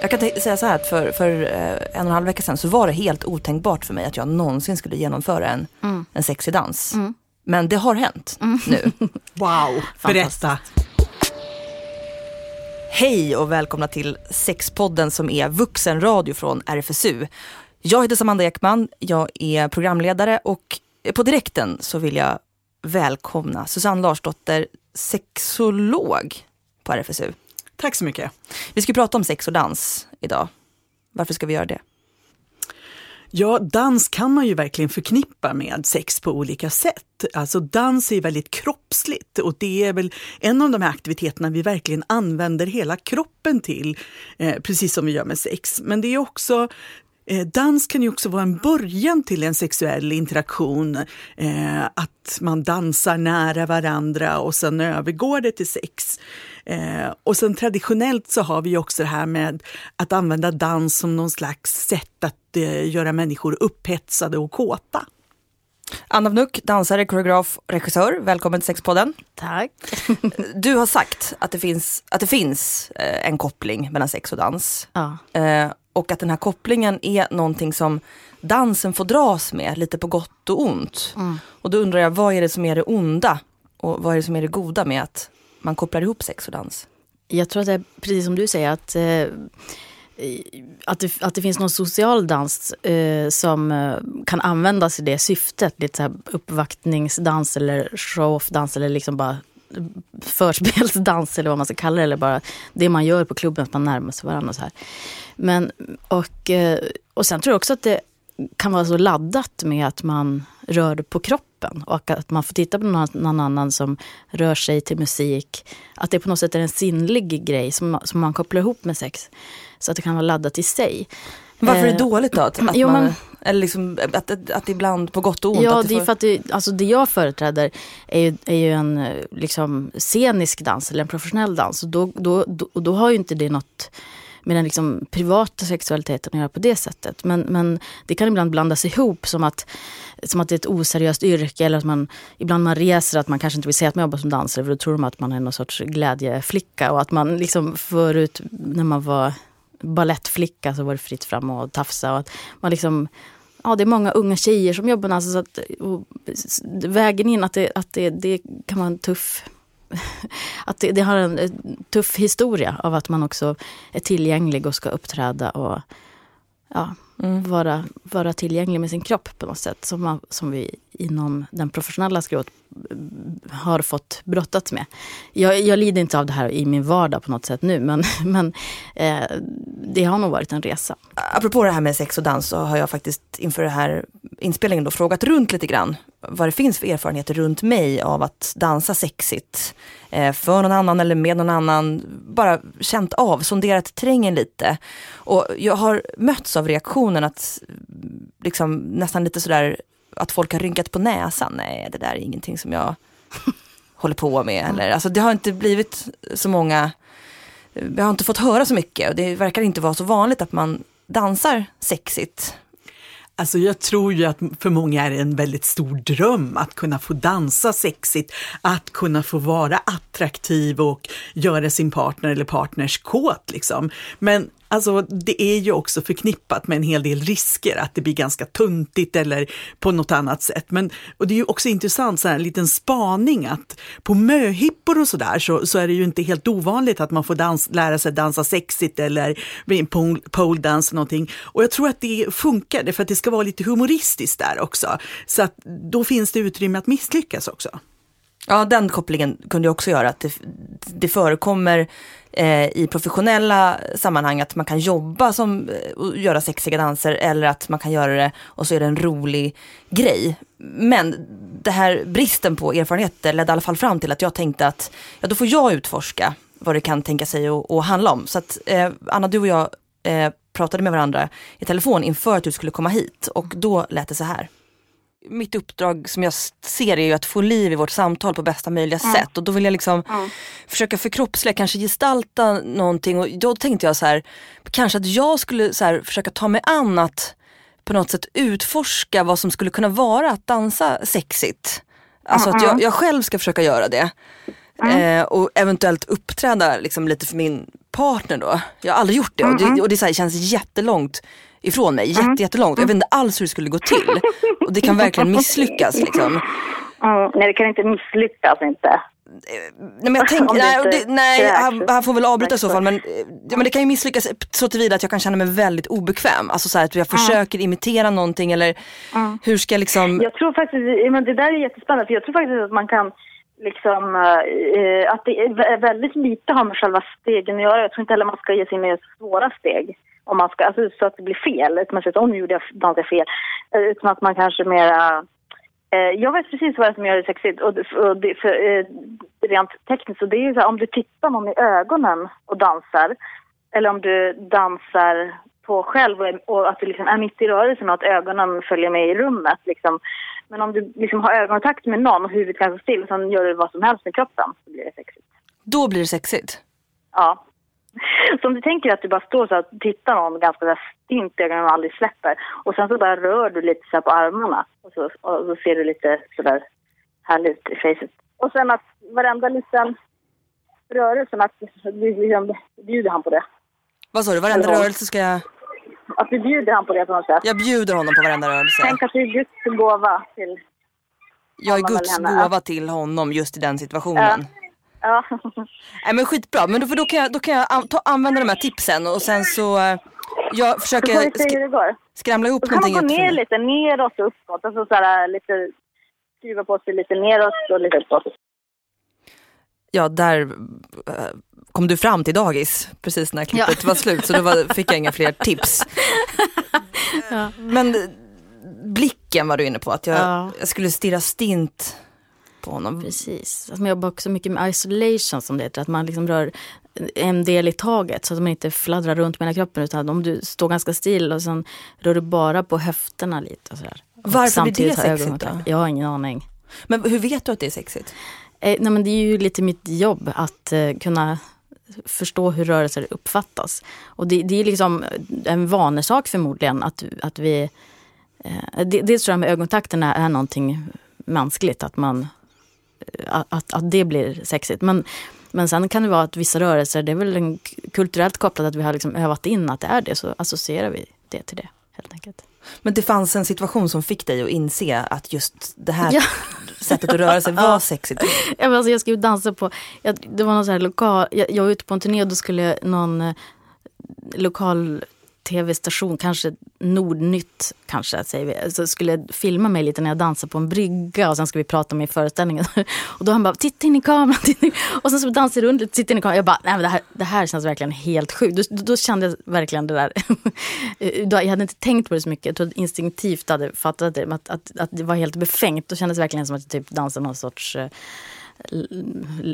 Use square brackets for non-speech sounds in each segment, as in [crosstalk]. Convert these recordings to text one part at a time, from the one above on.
Jag kan säga så här att för, för eh, en och en halv vecka sedan så var det helt otänkbart för mig att jag någonsin skulle genomföra en, mm. en sexig dans. Mm. Men det har hänt mm. nu. [laughs] wow, berätta. Hej och välkomna till Sexpodden som är vuxenradio från RFSU. Jag heter Samanda Ekman, jag är programledare och på direkten så vill jag välkomna Susanne Larsdotter, sexolog på RFSU. Tack så mycket. Vi ska prata om sex och dans idag. Varför ska vi göra det? Ja, dans kan man ju verkligen förknippa med sex på olika sätt. Alltså dans är väldigt kroppsligt och det är väl en av de här aktiviteterna vi verkligen använder hela kroppen till, eh, precis som vi gör med sex. Men det är också dans kan ju också vara en början till en sexuell interaktion. Eh, att man dansar nära varandra och sen övergår det till sex. Eh, och sen traditionellt så har vi också det här med att använda dans som någon slags sätt att eh, göra människor upphetsade och kåta. Anna Vnuk, dansare, koreograf, regissör. Välkommen till Sexpodden. Tack. [laughs] Du har sagt att det finns, att det finns eh, en koppling mellan sex och dans. Ja. Och att den här kopplingen är någonting som dansen får dras med, lite på gott och ont. Mm. Och då undrar jag, vad är det som är det onda och vad är det som är det goda med att man kopplar ihop sex och dans? Jag tror att det är precis som du säger, att eh, att det, att det finns någon social dans eh, som eh, kan användas i det syftet. Lite så här uppvaktningsdans eller show-off-dans eller liksom bara förspelsdans eller vad man ska kalla det. Eller bara det man gör på klubben, att man närmar sig varandra. Och, så här. Men, och, eh, och sen tror jag också att det kan vara så laddat med att man rör på kroppen och att man får titta på någon, någon annan som rör sig till musik. Att det på något sätt är en sinnlig grej som, som man kopplar ihop med sex. Så att det kan vara laddat i sig. Varför är det eh, dåligt då? Att, jo, man, men, eller liksom, att, att, att ibland på gott och ont? Ja, det, det är för att det, alltså det jag företräder är ju, är ju en liksom, scenisk dans eller en professionell dans. Och då, då, då, då har ju inte det något med den liksom privata sexualiteten att göra på det sättet. Men, men det kan ibland blandas ihop som att, som att det är ett oseriöst yrke eller att man ibland man reser att man kanske inte vill säga att man jobbar som dansare för då tror de att man är någon sorts glädjeflicka och att man liksom förut när man var ballettflicka så var det fritt fram och tafsa och att man liksom Ja, det är många unga tjejer som jobbar alltså, så att, vägen in att, det, att det, det kan vara en tuff [laughs] att det, det, har en tuff historia av att man också är tillgänglig och ska uppträda och ja, mm. vara, vara tillgänglig med sin kropp på något sätt. Som, man, som vi inom den professionella skrot har fått brottats med. Jag, jag lider inte av det här i min vardag på något sätt nu men, [laughs] men eh, det har nog varit en resa. Apropå det här med sex och dans så har jag faktiskt inför den här inspelningen då frågat runt lite grann vad det finns för erfarenheter runt mig av att dansa sexigt eh, för någon annan eller med någon annan. Bara känt av, sonderat terrängen lite. Och jag har mötts av reaktionen att liksom nästan lite sådär att folk har rynkat på näsan. Nej, det där är ingenting som jag [laughs] håller på med. Eller, alltså, det har inte blivit så många, jag har inte fått höra så mycket och det verkar inte vara så vanligt att man dansar sexigt Alltså jag tror ju att för många är det en väldigt stor dröm att kunna få dansa sexigt, att kunna få vara attraktiv och göra sin partner eller partners kåt liksom. Men Alltså det är ju också förknippat med en hel del risker, att det blir ganska tuntigt eller på något annat sätt. Men, och det är ju också intressant, så här, en liten spaning att på möhippor och sådär så, så är det ju inte helt ovanligt att man får dans, lära sig dansa sexigt eller pole, pole dance någonting. Och jag tror att det funkar, för att det ska vara lite humoristiskt där också. Så att då finns det utrymme att misslyckas också. Ja, den kopplingen kunde jag också göra, att det, det förekommer eh, i professionella sammanhang att man kan jobba som eh, och göra sexiga danser eller att man kan göra det och så är det en rolig grej. Men det här bristen på erfarenheter ledde i alla fall fram till att jag tänkte att ja, då får jag utforska vad det kan tänka sig att handla om. Så att eh, Anna, du och jag eh, pratade med varandra i telefon inför att du skulle komma hit och då lät det så här mitt uppdrag som jag ser är ju att få liv i vårt samtal på bästa möjliga mm. sätt och då vill jag liksom mm. försöka förkroppsliga, kanske gestalta någonting och då tänkte jag så här, kanske att jag skulle så här, försöka ta mig an att på något sätt utforska vad som skulle kunna vara att dansa sexigt. Alltså mm. att jag, jag, själv ska försöka göra det. Eh, och eventuellt uppträda liksom lite för min partner då. Jag har aldrig gjort det och det, och det här, känns jättelångt ifrån mig. Jätte, jättelångt. Jag vet inte alls hur det skulle gå till. [laughs] Och det kan verkligen misslyckas liksom. Mm, nej, det kan inte misslyckas inte. Nej men jag tänker, [laughs] nej, det, nej han, han får väl avbryta i så fall men, ja, men det kan ju misslyckas så tillvida att jag kan känna mig väldigt obekväm. Alltså så här, att jag försöker imitera någonting eller hur ska jag liksom, Jag tror faktiskt, men det där är jättespännande för jag tror faktiskt att man kan liksom, eh, att det är vä- väldigt lite har med själva stegen att göra. Jag tror inte heller man ska ge sig in i svåra steg. Om man ska, alltså, så att det blir fel. Utan man säger att nu gjorde jag dansade fel. Eh, Utan att man kanske mera Eh, jag vet precis vad det är som gör det sexigt. Och, och det, för, eh, rent tekniskt, så det är ju så här, om du tittar någon i ögonen och dansar, eller om du dansar på själv och, och att du liksom är mitt i rörelsen och att ögonen följer med i rummet. Liksom. Men om du liksom har ögonkontakt med någon och huvudet kan stå still och sen gör du vad som helst med kroppen, så blir det sexigt. då blir det sexigt. Ja. Så om du tänker att du bara står så här och tittar någon ganska stint i ögonen och aldrig släpper och sen så bara rör du lite så på armarna och så, och så ser du lite sådär härligt i facet. Och sen att varenda liten rörelse, att du liksom bjuder han på det. Vad sa du, varenda rörelse ska jag, Att du bjuder han på det på något sätt. jag bjuder honom på varenda rörelse. Tänk att det är Guds gåva till... Jag är Guds gåva till honom just i den situationen. Ja. Nej men skitbra, men då, för då kan jag, då kan jag an, ta, använda de här tipsen och sen så eh, jag Så försöker får vi se hur sk- det går. skramla ihop Då kan man någonting. gå ner lite, neråt och uppåt. Alltså så här, lite, skruva på sig lite neråt och lite uppåt. Ja, där eh, kom du fram till dagis precis när klippet var slut så då var, fick jag inga fler tips. Ja. Men blicken var du inne på, att jag, Ja. jag skulle stirra stint på honom. Precis. Att man jobbar också mycket med isolation som det heter. Att man liksom rör en del i taget så att man inte fladdrar runt med hela kroppen. Utan om du står ganska still och sen rör du bara på höfterna lite. Och sådär. Varför blir det sexigt då? Jag har ingen aning. Men hur vet du att det är sexigt? Eh, nej, men det är ju lite mitt jobb att eh, kunna förstå hur rörelser uppfattas. Och det, det är liksom en vanesak förmodligen att, att vi... Eh, det, dels tror jag med ögonkontakten är, är någonting mänskligt, att, man, att, att det blir sexigt. Men, men sen kan det vara att vissa rörelser, det är väl en, kulturellt kopplat att vi har liksom övat in att det är det, så associerar vi det till det helt enkelt. Men det fanns en situation som fick dig att inse att just det här Ja. [laughs] sättet att röra sig [laughs] var sexigt. Ja, men alltså jag skulle dansa på, jag, det var någon så här lokal, jag, jag var ute på en turné och då skulle någon eh, lokal tv-station, kanske Nordnytt kanske, säger vi, så skulle filma mig lite när jag dansar på en brygga och sen ska vi prata om i föreställningen. [laughs] Och då han bara, titta in i kameran. Titta in. Och sen så dansar jag runt lite, titta in i kameran. Jag bara, nej men det här, det här känns verkligen helt sjukt. Då, då kände jag verkligen det där. [laughs] Jag hade inte tänkt på det så mycket, jag tror att instinktivt hade fattat det. Att, att, att det var helt befängt. Då kändes det verkligen som att jag typ dansade någon sorts eh,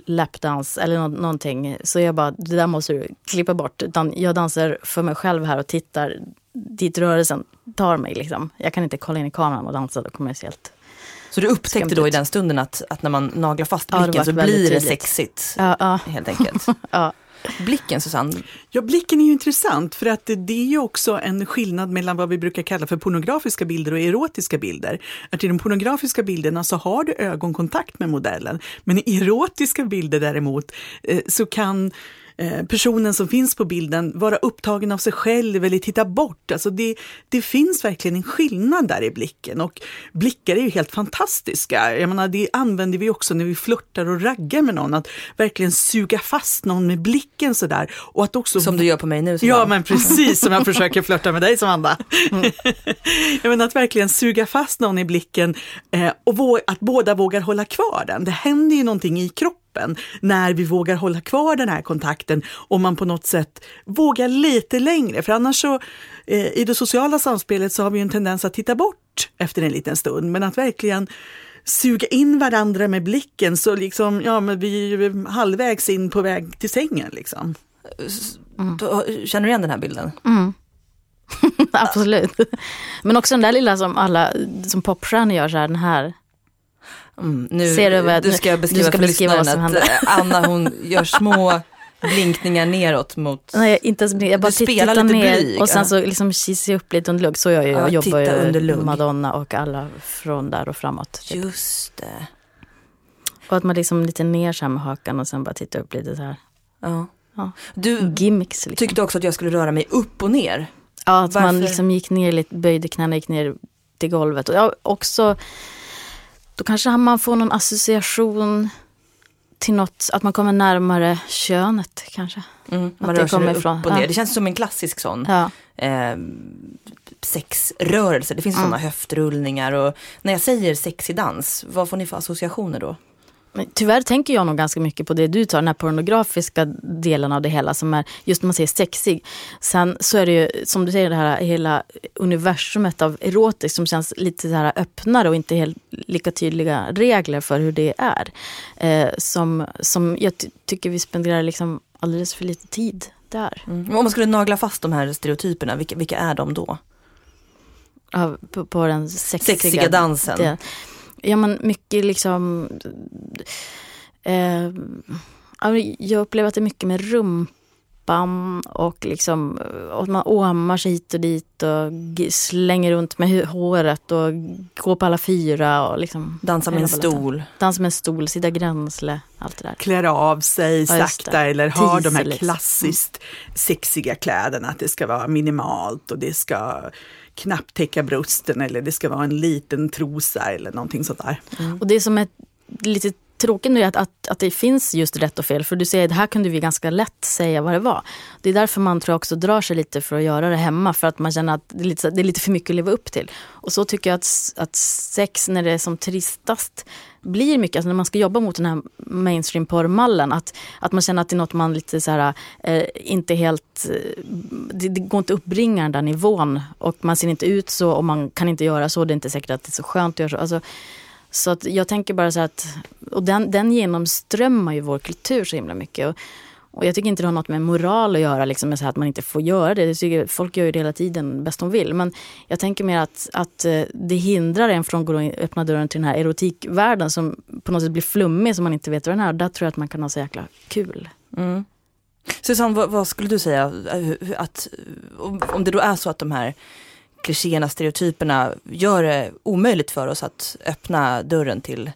lapdans eller nå- någonting. Så jag bara, det där måste du klippa bort. Utan jag dansar för mig själv här och tittar dit rörelsen tar mig. Liksom. Jag kan inte kolla in i kameran och dansa, då kommer jag se helt... Så du upptäckte då i den stunden att, att när man naglar fast Ja, blicken så vart väldigt blir det tydligt. sexigt. Ja, ja, Helt enkelt. [laughs] ja. Blicken Susanne, Ja, blicken är ju intressant för att det, är ju också en skillnad mellan vad vi brukar kalla för pornografiska bilder och erotiska bilder. Att i de pornografiska bilderna så har du ögonkontakt med modellen, men i erotiska bilder däremot eh, så kan personen som finns på bilden vara upptagen av sig själv eller titta bort. Alltså det, det finns verkligen en skillnad där i blicken och blickar är ju helt fantastiska. Jag menar, det använder vi också när vi flörtar och raggar med någon, att verkligen suga fast någon med blicken sådär. Och att också som du gör på mig nu. Ja, men precis som jag försöker flörta med dig, Samanda. [laughs] jag menar att verkligen suga fast någon i blicken eh, och att båda vågar hålla kvar den. Det händer ju någonting i kroppen när vi vågar hålla kvar den här kontakten och man på något sätt vågar lite längre. För annars så eh, i det sociala samspelet så har vi ju en tendens att titta bort efter en liten stund, men att verkligen suga in varandra med blicken så liksom, ja men vi är ju halvvägs in på väg till sängen liksom. Då- Känner du igen den här bilden? [laughs] Absolut. Men också den där lilla som alla som popstjärnor gör så här, den här. Mm, nu, Ser du vad- du ska beskriva du ska beskriva vad som att eh, [laughs] Anna hon gör små blinkningar neråt mot... Nej, inte ens, jag bara Du spelar tittar lite ner blyg, och sen så liksom kissar jag upp lite under lugg. Så jag, jag Ja, jobbar ju under lugg. Madonna och alla från där och framåt. typ. Just det. Och att man liksom lite ner så här med hakan och sen bara tittar upp lite så här. Ja. ja, Du gimmicks. Liksom. tyckte också att jag skulle röra mig upp och ner. Ja, att man Varför? liksom gick ner lite, böjde knäna, gick ner till golvet. Och jag också, då kanske man får någon association till något, att man kommer närmare könet kanske. Mm, Att man det rör sig upp ifrån- och ner. ja. Det känns som en klassisk sån Ja. eh, sexrörelse. Det finns Mm. sådana höftrullningar och när jag säger sexig dans, vad får ni för associationer då? Tyvärr tänker jag nog ganska mycket på det du tar, den här pornografiska delen av det hela som är just när man säger sexig. Sen så är det ju som du säger det här hela universumet av erotiskt som känns lite så här öppnare och inte helt lika tydliga regler för hur det är. Eh, som, som jag ty- tycker vi spenderar liksom alldeles för lite tid där. Mm. Om man skulle nagla fast de här stereotyperna, vilka, vilka är de då? Av, på, på den sexiga, Sexiga dansen. Det. Ja men mycket liksom eh, jag upplever att det är mycket med rumpan och liksom och att man åmar sig hit och dit och slänger runt med håret och går på alla fyra och liksom Dansa med en stol. Dansa med en stol, sitta gränsle, allt det där. klär av sig Ja, sakta eller har de här liksom. klassiskt sexiga kläderna. Att det ska vara minimalt och det ska knappt täcka brösten eller det ska vara en liten trosa eller någonting sånt där. Mm. Och det som är lite tråkigt nu är att, att, att det finns just rätt och fel. För du säger att här kunde vi ganska lätt säga vad det var. Det är därför man tror jag också drar sig lite för att göra det hemma. För att man känner att det är lite, det är lite för mycket att leva upp till. Och så tycker jag att, att sex när det är som tristast blir mycket, alltså när man ska jobba mot den här mainstream porrmallen, att, att man känner att det är något man lite så här, eh, inte helt, eh, det, det går inte att uppbringa den där nivån och man ser inte ut så och man kan inte göra så, det är inte säkert att det är så skönt att göra så. Alltså, så att jag tänker bara så att, och den, den genomströmmar ju vår kultur så himla mycket. Och, och jag tycker inte det har något med moral att göra, liksom, med så här att man inte får göra det. det tycker, folk gör ju det hela tiden bäst de vill. Men jag tänker mer att, att eh, det hindrar en från att öppna dörren till den här erotikvärlden som på något sätt blir flummig som man inte vet vad den är. Där tror jag att man kan ha så jäkla kul. Mm. Susanne, vad, vad skulle du säga eh, att om, det då är så att de här klichéerna, stereotyperna gör det omöjligt för oss att öppna dörren till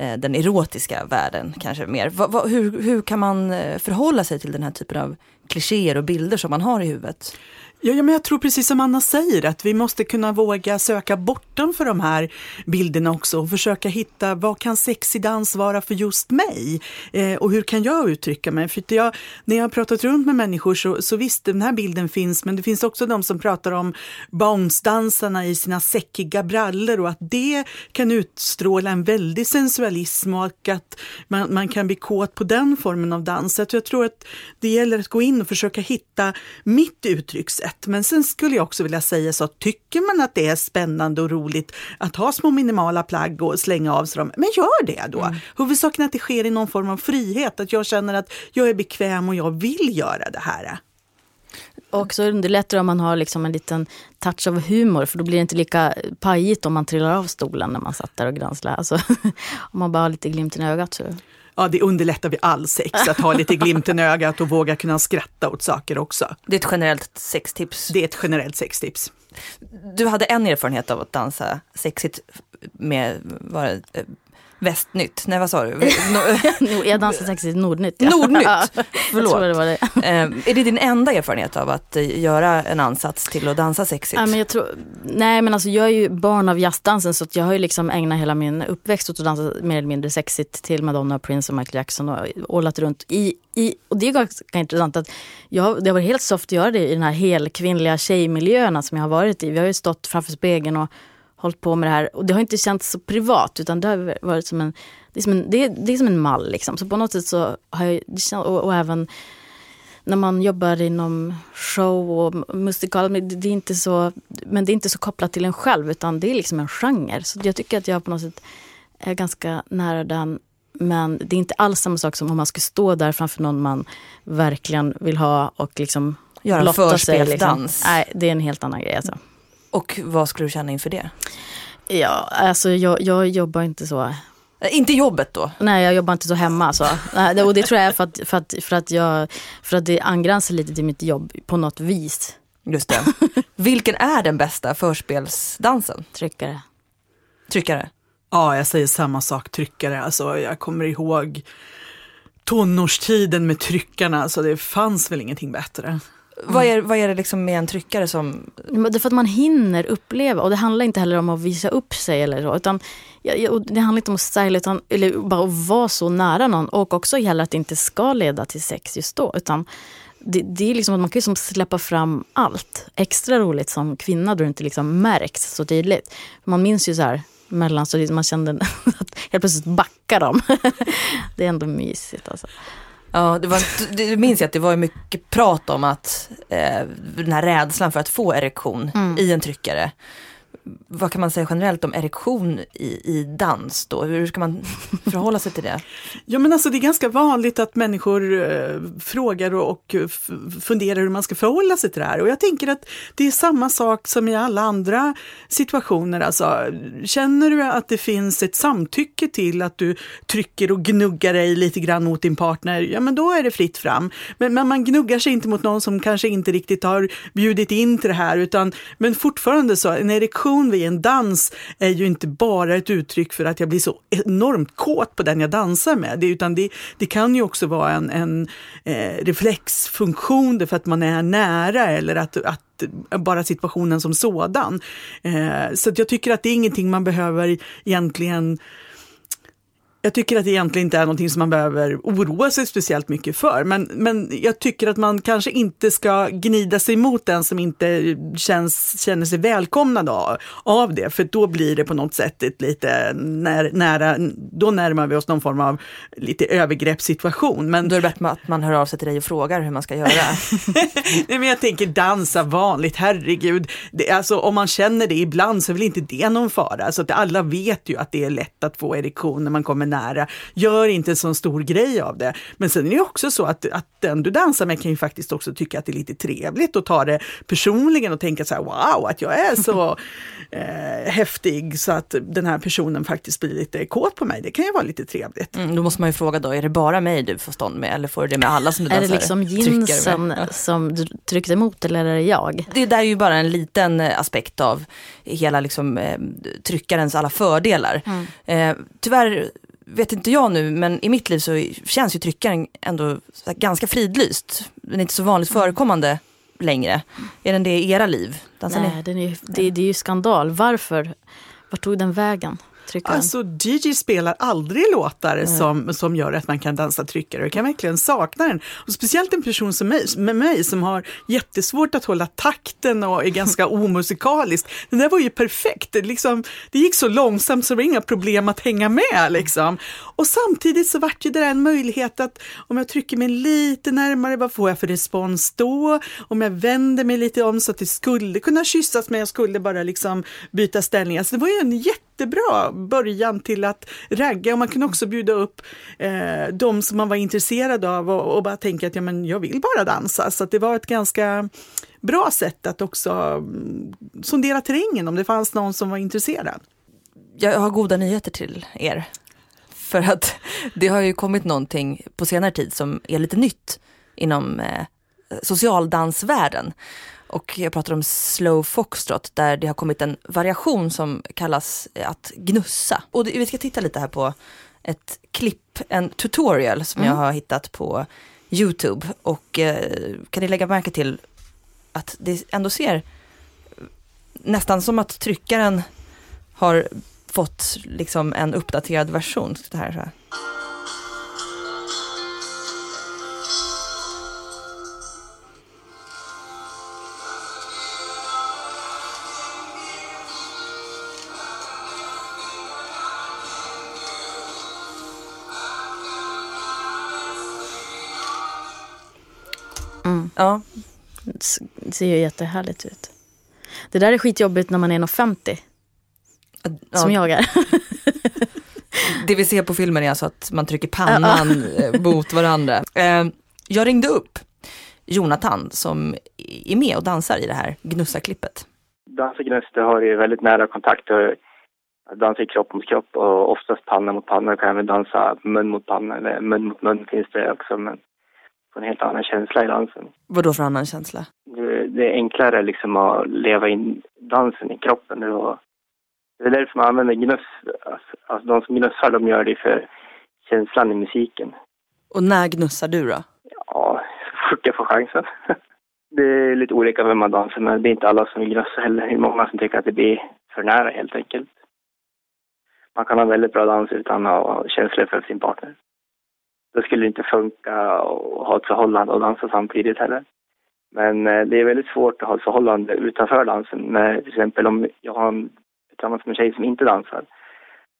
Eh, den erotiska världen kanske mer. Va, va, hur, hur kan man eh, förhålla sig till den här typen av klichéer och bilder som man har i huvudet? Ja, ja, men jag tror precis som Anna säger att vi måste kunna våga söka bortom för de här bilderna också och försöka hitta vad kan sexig dans vara för just mig? Eh, och hur kan jag uttrycka mig? För jag, när jag har pratat runt med människor så, så visst, den här bilden finns, men det finns också de som pratar om bounce-dansarna i sina säckiga brallor och att det kan utstråla en väldig sensualism och att man, man kan bli kåt på den formen av dans. Så jag tror att det gäller att gå in och försöka hitta mitt uttryckssätt. Men sen skulle jag också vilja säga så att tycker man att det är spännande och roligt att ha små minimala plagg och slänga av sig dem, men gör det då. Mm. Huvudsaken är att det sker i någon form av frihet, att jag känner att jag är bekväm och jag vill göra det här. Och så underlättar det om man har liksom en liten touch av humor för då blir det inte lika pajigt om man trillar av stolen när man satt där och granslade. Alltså, [laughs] om man bara har lite glimten i ögat så Ja, det underlättar vid all sex, att ha lite glimten i ögat och våga kunna skratta åt saker också. Det är ett generellt sextips. Det är ett generellt sextips. Du hade en erfarenhet av att dansa sexigt med var det, eh, Västnytt, nej vad sa du? [laughs] Jag dansar sexigt Nordnytt. Ja. Nordnytt, Ja, förlåt. det det. Eh, är det din enda erfarenhet av att eh, göra en ansats till att dansa sexigt? Ja, men jag tror, nej men alltså jag är ju barn av jazzdansen så jag har ju liksom ägnat hela min uppväxt åt att dansa mer eller mindre sexigt till Madonna, Prince och Michael Jackson och ålat runt i, i och det är ganska intressant att jag, det har varit helt soft att göra det i den här helkvinnliga tjejmiljöerna som jag har varit i. Vi har ju stått framför spegeln och hållit på med det här och det har inte känts så privat utan det har varit som en, det är som en, det är, det är som en mall liksom. Så på något sätt så har jag, och, och även när man jobbar inom show och musikal, det är inte så, men det är inte så kopplat till en själv utan det är liksom en genre. Så jag tycker att jag på något sätt är ganska nära den. Men det är inte alls samma sak som om man skulle stå där framför någon man verkligen vill ha och liksom Göra en sig. Liksom. förspelsdans. Nej, det är en helt annan grej. Alltså. Och vad skulle du känna inför det? Ja, alltså jag, jag jobbar inte så. Eh, Inte jobbet då? Nej, jag jobbar inte så hemma. Alltså. Och det tror jag är för att, för, att, för, att jag, för att det angränsar lite till mitt jobb på något vis. Just det. [laughs] Vilken är den bästa förspelsdansen? Tryckare. Tryckare? Ja, jag säger samma sak, tryckare. Alltså, jag kommer ihåg tonårstiden med tryckarna, så det fanns väl ingenting bättre. Vad, är, vad är det liksom med en tryckare som... Det är för att man hinner uppleva och det handlar inte heller om att visa upp sig eller så. Utan, det handlar inte om att styla utan eller bara att vara så nära någon och också gäller att det inte ska leda till sex just då. Utan det, det är liksom att man kan liksom släppa fram allt. Extra roligt som kvinna då det inte liksom märks så tydligt. Man minns ju så här mellanstadiet, man kände [laughs] att helt plötsligt backar de. [laughs] det är ändå mysigt alltså. Ja, det, var, det minns jag att det var mycket prat om att eh, den här rädslan för att få erektion mm. i en tryckare vad kan man säga generellt om erektion i, i dans då? Hur ska man förhålla sig till det? [laughs] Ja men alltså det är ganska vanligt att människor eh, frågar och, och funderar hur man ska förhålla sig till det här. Och jag tänker att det är samma sak som i alla andra situationer. Alltså, känner du att det finns ett samtycke till att du trycker och gnuggar dig lite grann mot din partner, ja men då är det fritt fram. Men, men man gnuggar sig inte mot någon som kanske inte riktigt har bjudit in till det här, utan men fortfarande så, en erektion prestation vid en dans är ju inte bara ett uttryck för att jag blir så enormt kåt på den jag dansar med, utan det, det kan ju också vara en, en eh, reflexfunktion för att man är nära eller att, att bara situationen som sådan. Eh, så jag tycker att det är ingenting man behöver egentligen jag tycker att det egentligen inte är någonting som man behöver oroa sig speciellt mycket för. Men, men jag tycker att man kanske inte ska gnida sig mot den som inte känns, känner sig välkomnad av, av det. För då blir det på något sätt ett lite när, nära, då närmar vi oss någon form av lite övergreppssituation. Men då är det bättre att man hör av sig till dig och frågar hur man ska göra. [laughs] Nej, men jag tänker dansa vanligt, herregud. Det, alltså, om man känner det ibland så är väl inte det någon fara. Alltså, att alla vet ju att det är lätt att få erektion när man kommer nära. Gör inte en sån stor grej av det. Men sen är det också så att, att den du dansar med kan ju faktiskt också tycka att det är lite trevligt och ta det personligen och tänka så här, wow, att jag är så [laughs] eh, häftig så att den här personen faktiskt blir lite kåt på mig. Det kan ju vara lite trevligt. Mm, då måste man ju fråga då, är det bara mig du får stånd med eller får du det med alla som du dansar? Är det liksom jeansen som du tryckte emot eller är det jag? Det där är ju bara en liten eh, aspekt av hela liksom, eh, tryckarens alla fördelar. Mm. Eh, tyvärr vet inte jag nu, men i mitt liv så känns ju tryckaren ändå ganska fridlyst. Den är inte så vanligt mm. förekommande längre. Är den det i era liv? Dansar Nej, den är, det, det är ju skandal. Varför? Vart tog den vägen? Tryckaren? Alltså DJ spelar aldrig låtar mm. som, som gör att man kan dansa tryckare. Jag kan verkligen sakna den. Och speciellt en person som mig, med mig som har jättesvårt att hålla takten och är ganska [laughs] omusikalisk. Den där var ju perfekt. Det, liksom, det gick så långsamt så det var inga problem att hänga med. Liksom. Och samtidigt så vart ju det där en möjlighet att om jag trycker mig lite närmare, vad får jag för respons då? Om jag vänder mig lite om så att det skulle kunna kyssas men jag skulle bara liksom byta ställning. Alltså det var ju en jätte jättebra början till att ragga. Och man kunde också bjuda upp eh, de som man var intresserad av och, och bara tänka att ja, men jag vill bara dansa. Så det var ett ganska bra sätt att också mm, sondera terrängen om det fanns någon som var intresserad. Jag har goda nyheter till er. För att det har ju kommit någonting på senare tid som är lite nytt inom eh, socialdansvärlden. Och jag pratar om slow foxtrot där det har kommit en variation som kallas att gnussa. Och vi ska titta lite här på ett klipp, en tutorial som mm. jag har hittat på Youtube. Och eh, kan ni lägga märke till att det ändå ser nästan som att tryckaren har fått liksom en uppdaterad version. Det här, så här. Ja. Det ser ju jättehärligt ut. Det där är skitjobbigt när man är 1,50. Ja. Som jag är. [laughs] det vi ser på filmen är alltså att man trycker pannan eh, mot varandra. Eh, jag ringde upp Jonathan som är med och dansar i det här Gnussa-klippet. Dansa Gnuss, har ju väldigt nära kontakt. Dansa i kropp mot kropp och oftast panna mot panna. Jag kan även dansa mun mot panna eller mun mot mun finns det också. Men en helt annan känsla i dansen. Vad då för annan känsla? Det, det, är enklare liksom att leva in dansen i kroppen. Det, det är därför man använder gnuss. Alltså, alltså de som gnussar, de gör det för känslan i musiken. Och när gnussar du då? Ja, så fort jag får chansen. [laughs] Det är lite olika vem man dansar med. Det är inte alla som vill gnussa heller. Det är många som tycker att det blir för nära helt enkelt. Man kan ha väldigt bra dans utan att ha känslor för sin partner. Då skulle det inte funka att ha ett förhållande och dansa samtidigt heller. Men eh, det är väldigt svårt att ha ett förhållande utanför dansen. Men till exempel om jag har en, tillsammans med en tjej som inte dansar.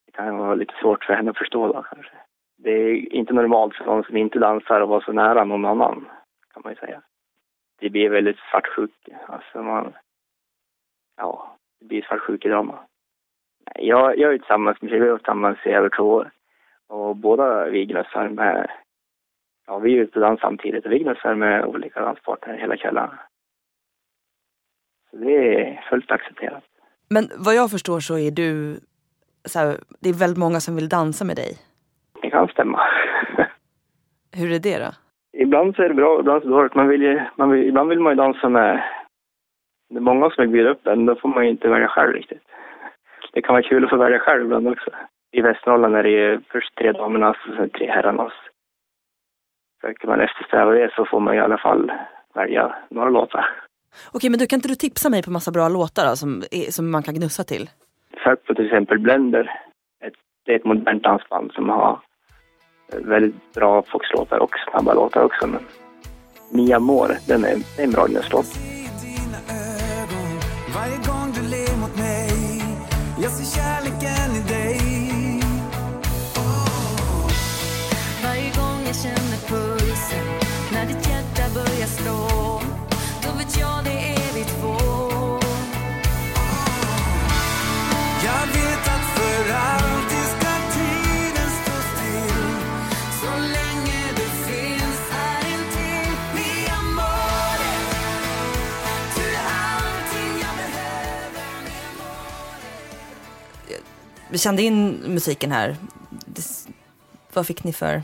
Det kan vara lite svårt för henne att förstå då kanske. Det är inte normalt för någon som inte dansar att vara så nära någon annan, kan man ju säga. Det blir väldigt svartsjuk. Alltså man... Ja, det blir svartsjukedrama. Jag, jag är tillsammans med tjejer. vi har varit tillsammans i över två år. Och båda vi gnussar med ja, vi är ute dansar samtidigt och vi gnussar med olika danspartner hela kvällen. Så det är fullt accepterat. Men vad jag förstår så är du, så här, det är väldigt många som vill dansa med dig. Det kan stämma. Hur är det då? ibland så är det bra, ibland så är det dåligt. Man vill, ju- man vill, ibland vill man ju dansa med... Det är många som vill bjuda upp en, då får man ju inte välja själv riktigt. Det kan vara kul att få välja själv ibland också. I Västernorrland är det ju först tre damernas och sen tre herrarnas. Försöker man eftersträva det så får man i alla fall välja några låtar. Okej, men du kan inte du tipsa mig på massa bra låtar då, som, som man kan gnussa till? Sök på till exempel Blender. Ett, det är ett modernt dansband som har väldigt bra foxlåtar och snabba låtar också. Men Mia Moore, den är, det är en bra gnuslåt. Vi kände in musiken här. Det, vad fick ni för?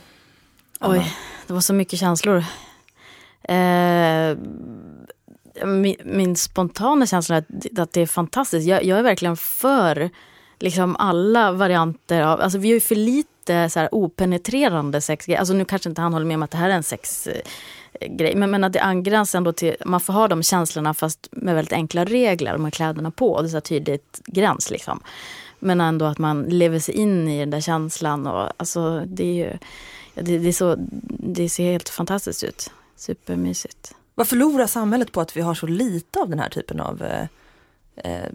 Oj, det var så mycket känslor. Eh, min, min spontana känsla är att, att det är fantastiskt. Jag, jag är verkligen för liksom alla varianter av, alltså vi har ju för lite så här openetrerande sexgrejer. Alltså nu kanske inte han håller med om att det här är en sexgrej. Eh, men, men att det angränsar ändå till, man får ha de känslorna fast med väldigt enkla regler. De kläderna på. Det är så här tydligt gräns liksom. Men ändå att man lever sig in i den där känslan. Och, alltså, det, är ju, det, det, är så, det ser helt fantastiskt ut. Supermysigt. Vad förlorar samhället på att vi har så lite av den här typen av, eh, eh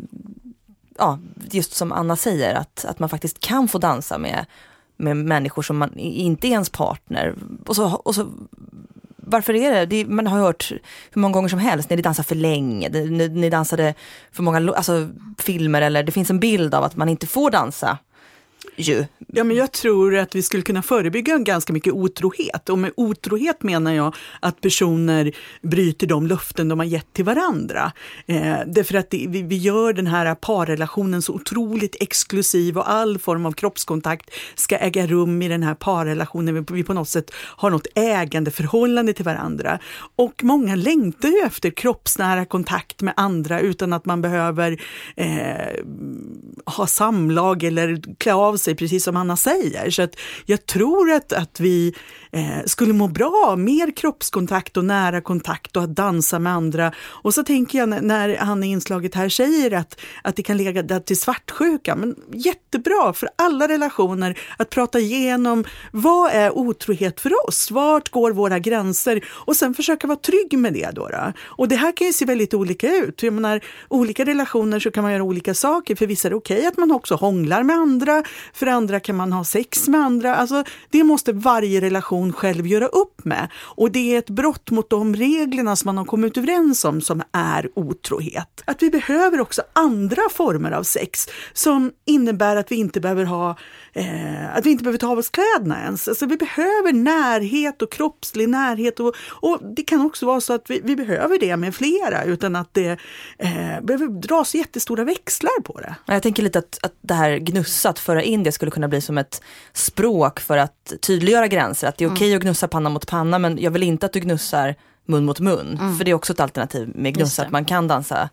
ja, just som Anna säger, att, att man faktiskt kan få dansa med, med människor som man inte är ens partner. Och så, och så, varför är det? det? Man har hört hur många gånger som helst när ni dansar för länge, ni, ni dansade för många alltså, filmer eller det finns en bild av att man inte får dansa. Ju. Ja, men jag tror att vi skulle kunna förebygga ganska mycket otrohet. Och med otrohet menar jag att personer bryter de löften de har gett till varandra. Eh, därför att det, vi, vi gör den här parrelationen så otroligt exklusiv och all form av kroppskontakt ska äga rum i den här parrelationen. Vi, vi på något sätt har något ägandeförhållande till varandra. Och många längtar ju efter kroppsnära kontakt med andra utan att man behöver eh, ha samlag eller klä av sig, precis som Anna säger. Så att jag tror att, att vi eh, skulle må bra av mer kroppskontakt och nära kontakt och att dansa med andra. Och så tänker jag när, han i inslaget här säger att, att det kan leda till svartsjuka. Men jättebra för alla relationer att prata igenom vad är otrohet för oss? Vart går våra gränser? Och sen försöka vara trygg med det. Då, då. Och det här kan ju se väldigt olika ut. Jag menar, olika relationer så kan man göra olika saker. För vissa är det okej att man också hånglar med andra. För andra kan man ha sex med andra. Alltså, det måste varje relation själv göra upp med. Och det är ett brott mot de reglerna som man har kommit överens om som är otrohet. Att vi behöver också andra former av sex som innebär att vi inte behöver ha eh, att vi inte behöver ta av oss kläderna ens. Alltså, vi behöver närhet och kroppslig närhet och, och det kan också vara så att vi, vi behöver det med flera utan att det eh, behöver dras jättestora växlar på det. Ja, Jag tänker lite att, att det här gnussa, att föra in det skulle kunna bli som ett språk för att tydliggöra gränser. Att det är okej att gnussa panna mot panna men jag vill inte att du gnussar mun mot mun. För det är också ett alternativ med gnussa, att man kan dansa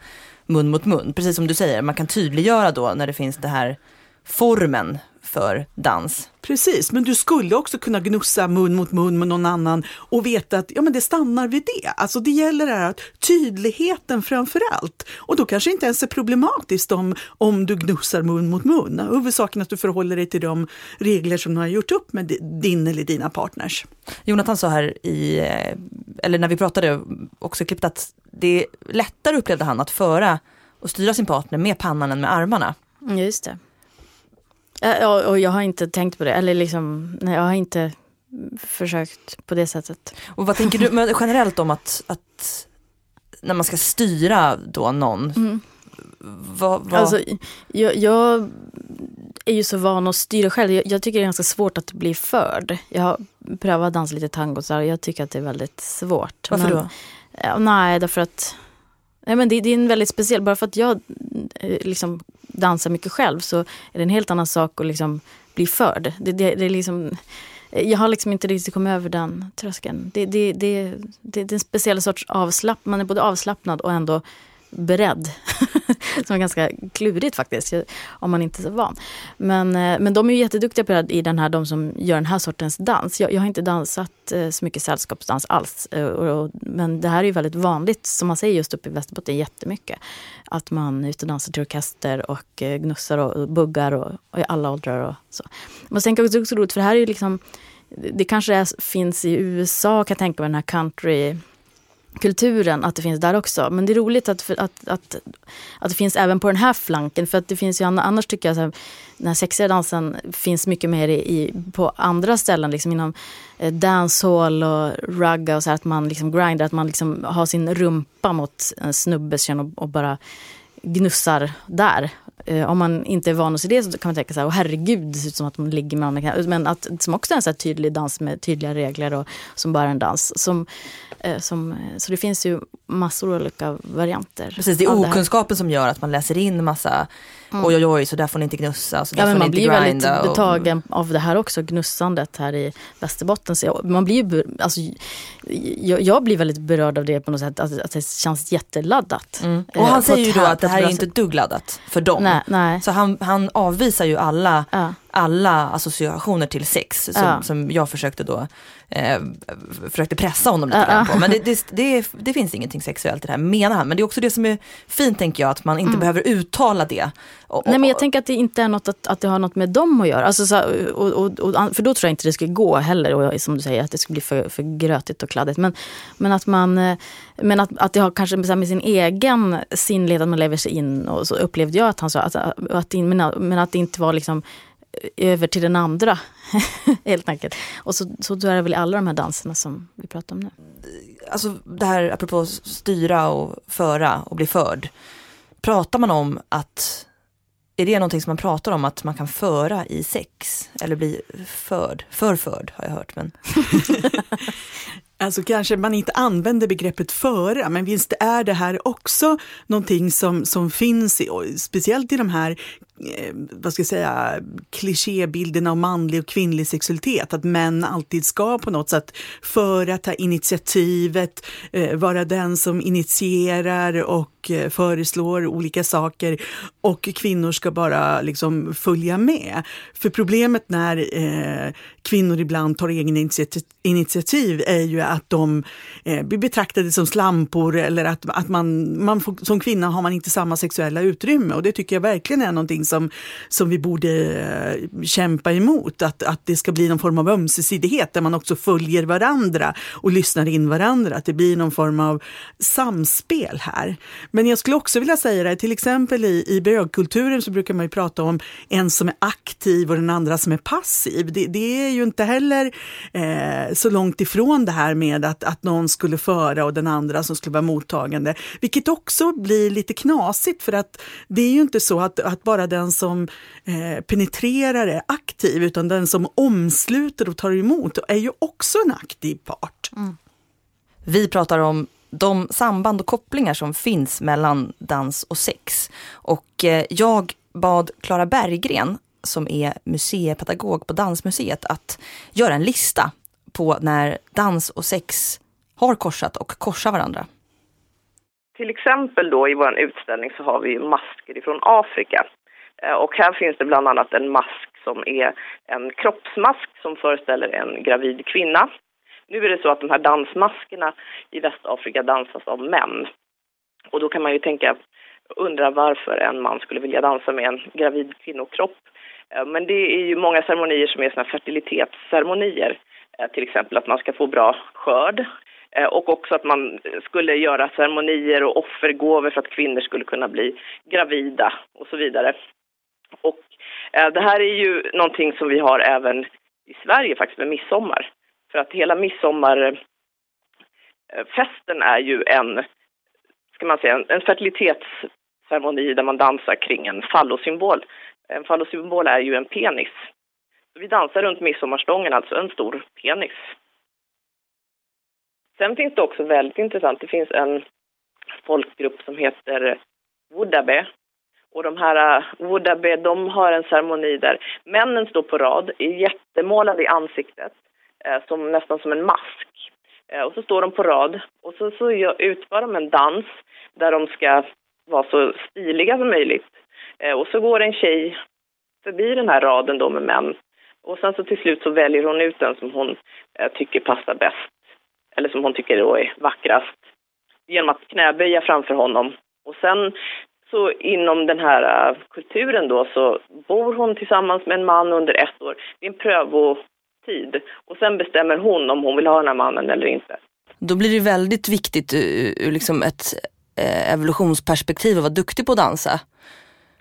mun mot mun. Precis som du säger, man kan tydliggöra då när det finns det här formen för dans. Precis, men du skulle också kunna gnussa mun mot mun med någon annan och veta att ja, men det stannar vid det. Alltså det gäller det här att tydligheten framför allt. Och då kanske inte ens är problematiskt om, om du gnussar mun mot mun. Huvudsaken är att du förhåller dig till de regler som du har gjort upp med din eller dina partners. Jonathan sa här i, eh, eller när vi pratade också i klippet att det är lättare upplevde han att föra och styra sin partner med pannan än med armarna. Mm, Just det. Ja, och jag har inte tänkt på det. Eller liksom, nej, jag har inte försökt på det sättet. Och vad tänker du men generellt om att, att när man ska styra då någon, Mm. vad, vad, Alltså, jag, jag är ju så van att styra själv. Jag, jag tycker det är ganska svårt att bli förd. Jag har prövat att dansa lite tango så här, och jag tycker att det är väldigt svårt. varför Men- då? Ja, nej, därför att nej, men det, det är en väldigt speciell, bara för att jag eh, liksom dansar mycket själv så är det en helt annan sak att liksom bli förd. Det, det, det är liksom, jag har liksom inte riktigt kommit över den tröskeln. Det, det, det, det, det är en speciell sorts avslappnad, man är både avslappnad och ändå beredd. [laughs] Som är ganska klurigt faktiskt, om man inte är så van. Men, eh, men de är ju jätteduktiga på det här, i den här, de som gör den här sortens dans. Jag, jag har inte dansat eh, så mycket sällskapsdans alls. Eh, och, och, men det här är ju väldigt vanligt, som man säger just uppe i Västerbotten, jättemycket. Att man är ute och dansar till orkester och gnussar och, och buggar och, och i alla åldrar och så. Men sen också det också roligt, för det här är ju liksom det kanske är, finns i USA kan jag tänka mig, den här country kulturen, att det finns där också. Men det är roligt att, att, att, att det finns även på den här flanken. För att det finns ju annars tycker jag att den här sexiga dansen finns mycket mer i, på andra ställen. Liksom inom eh, dancehall och ragga och så här, att man liksom grindar, att man liksom har sin rumpa mot en snubbes kön och, och bara gnussar där. Eh, om man inte är van att se det så kan man tänka så här, oh, herregud, det ser ut som att man ligger med andra. Men att, som också är en så här tydlig dans med tydliga regler och som bara är en dans. Som, som, eh, så det finns ju massor olika varianter. Precis, det är av okunskapen som gör att man läser in massa oj oj oj så där får ni inte gnussa, så där Ja, men får man ni blir inte väldigt grinda. och- betagen av det här också, gnussandet här i Västerbotten. Så jag, man blir alltså, jag, jag blir väldigt berörd av det på något sätt, att, att det känns jätteladdat. Mm. Eh, Och han säger ju då att det här är inte duggladdat för dem. Nej, nej. Så han, han avvisar ju alla, Ja. Alla associationer till sex som, Ja. som jag försökte då eh, försökte pressa honom lite grann ja. på. Men det, det, det, det finns ingenting sexuellt i det här menar han. Men det är också det som är fint tänker jag, att man inte behöver uttala det. Och, Mm. Nej men jag och- tänker att det inte är något att, att det har något med dem att göra. Alltså, så, och, och, och, för då tror jag inte det skulle gå heller. Och som du säger, att det skulle bli för, för grötigt och kladdigt. Men, men att man eh, men att, att det har kanske med, sin egen sinnlighet, att man lever sig in. Och så upplevde jag att han sa att, att, men, men att det inte var liksom över till den andra. [laughs] Helt enkelt. Och så, så då är det väl i alla de här danserna som vi pratar om nu. alltså det här apropå styra och föra och bli förd. Pratar man om att, är det någonting som man pratar om att man kan föra i sex? Eller bli förd, förförd har jag hört. Men [laughs] Alltså kanske man inte använder begreppet föra, men visst är det här också någonting som, som finns, i, speciellt i de här Eh, vad ska jag säga, klichébilden av manlig och kvinnlig sexualitet, att män alltid ska på något sätt föra, ta initiativet, eh, vara den som initierar och eh, föreslår olika saker och kvinnor ska bara liksom följa med. För problemet när eh, kvinnor ibland tar egna initiativ, initiativ är ju att de eh, blir betraktade som slampor eller att, att man, man får, som kvinna har man inte samma sexuella utrymme och det tycker jag verkligen är någonting som, som vi borde eh, kämpa emot. Att, att det ska bli någon form av ömsesidighet där man också följer varandra och lyssnar in varandra. Att det blir någon form av samspel här. Men jag skulle också vilja säga det, till exempel i, i bögkulturen så brukar man ju prata om en som är aktiv och den andra som är passiv. Det, det är ju inte heller eh, så långt ifrån det här med att, att någon skulle föra och den andra som skulle vara mottagande. Vilket också blir lite knasigt för att det är ju inte så att, att bara den som eh, penetrerar är aktiv utan den som omsluter och tar emot är ju också en aktiv part. vi pratar om de samband och kopplingar som finns mellan dans och sex. Och eh, jag bad Klara Berggren, som är museipedagog på Dansmuseet, att göra en lista på när dans och sex har korsat och korsar varandra. Till exempel då i vår utställning så har vi masker ifrån Afrika. Eh, och här finns det bland annat en mask som är en kroppsmask som föreställer en gravid kvinna. Nu är det så att de här dansmaskerna i Västafrika dansas av män. Och då kan man ju tänka, undra varför en man skulle vilja dansa med en gravid kvinnokropp. Eh, men det är ju många ceremonier som är såna fertilitetsceremonier. Eh, till exempel att man ska få bra skörd. Och också att man skulle göra ceremonier och offergåvor för att kvinnor skulle kunna bli gravida och så vidare. Och eh, det här är ju någonting som vi har även i Sverige faktiskt med midsommar. För att hela midsommarfesten eh, är ju en, ska man säga, en, en fertilitetsceremoni där man dansar kring en fallosymbol. En fallosymbol är ju en penis. Så vi dansar runt midsommarstången, alltså en stor penis. Sen finns det också väldigt intressant, det finns en folkgrupp som heter Woodabe. Och de här äh, uh, Wodabe, de har en ceremoni där männen står på rad, är jättemålade i ansiktet, eh, som, nästan som en mask. Eh, och så står de på rad och så, så gör, utför de en dans där de ska vara så stiliga som möjligt. Eh, och så går en tjej förbi den här raden då med män. Och sen så till slut så väljer hon ut den som hon eh, tycker passar bäst. Eller som hon tycker då är vackrast. Genom att knäböja framför honom. Och sen så inom den här eh, kulturen då så bor hon tillsammans med en man under ett år. Det är en prövotid. Och sen bestämmer hon om hon vill ha den här mannen eller inte. Då blir det väldigt viktigt ur, ur liksom ett eh, evolutionsperspektiv att vara duktig på att dansa.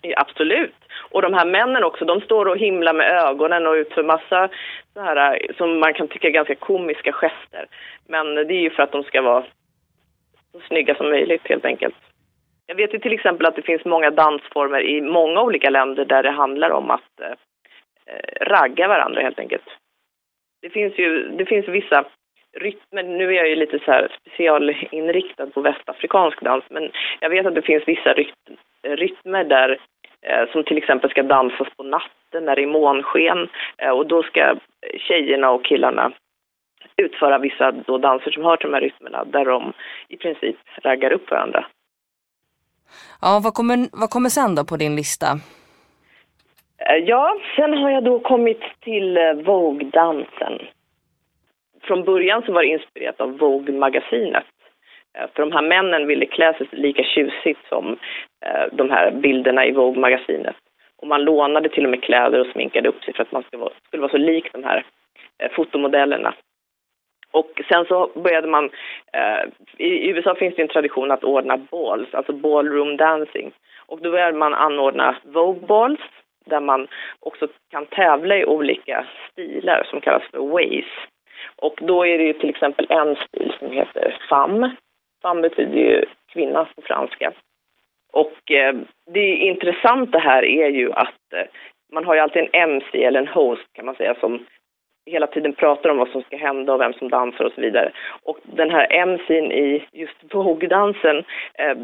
Ja, Absolut. Och de här männen också, de står och himlar med ögonen och utför massa så här, som man kan tycka ganska komiska gester. Men det är ju för att de ska vara så snygga som möjligt helt enkelt. Jag vet ju till exempel att det finns många dansformer i många olika länder där det handlar om att eh, eh, ragga varandra helt enkelt. Det finns ju det finns vissa rytmer, nu är jag ju lite så här specialinriktad på västafrikansk dans, men jag vet att det finns vissa rytmer där eh, som till exempel ska dansas på natten när det är månsken eh, och då ska tjejerna och killarna utföra vissa då danser som hör till de här rytmerna där de i princip raggar upp varandra. Ja, vad kommer, vad kommer sen då på din lista? Eh, ja, sen har jag då kommit till eh, Vogue-dansen. Från början så var det inspirerat av Vogue-magasinet. Eh, för de här männen ville klä sig lika tjusigt som de här bilderna i Vogue-magasinet. Och man lånade till och med kläder och sminkade upp sig för att man skulle vara, så lik de här fotomodellerna. Och sen så började man, eh, i USA finns det en tradition att ordna balls, alltså ballroom dancing. Och då började man anordna Vogue balls, där man också kan tävla i olika stilar som kallas för ways. Och då är det ju till exempel en stil som heter femme. Femme betyder ju kvinna på franska. Och eh, det intressanta här är ju att eh, man har ju alltid en MC eller en host kan man säga som hela tiden pratar om vad som ska hända och vem som dansar och så vidare. Och den här MC'n i just vågdansen eh,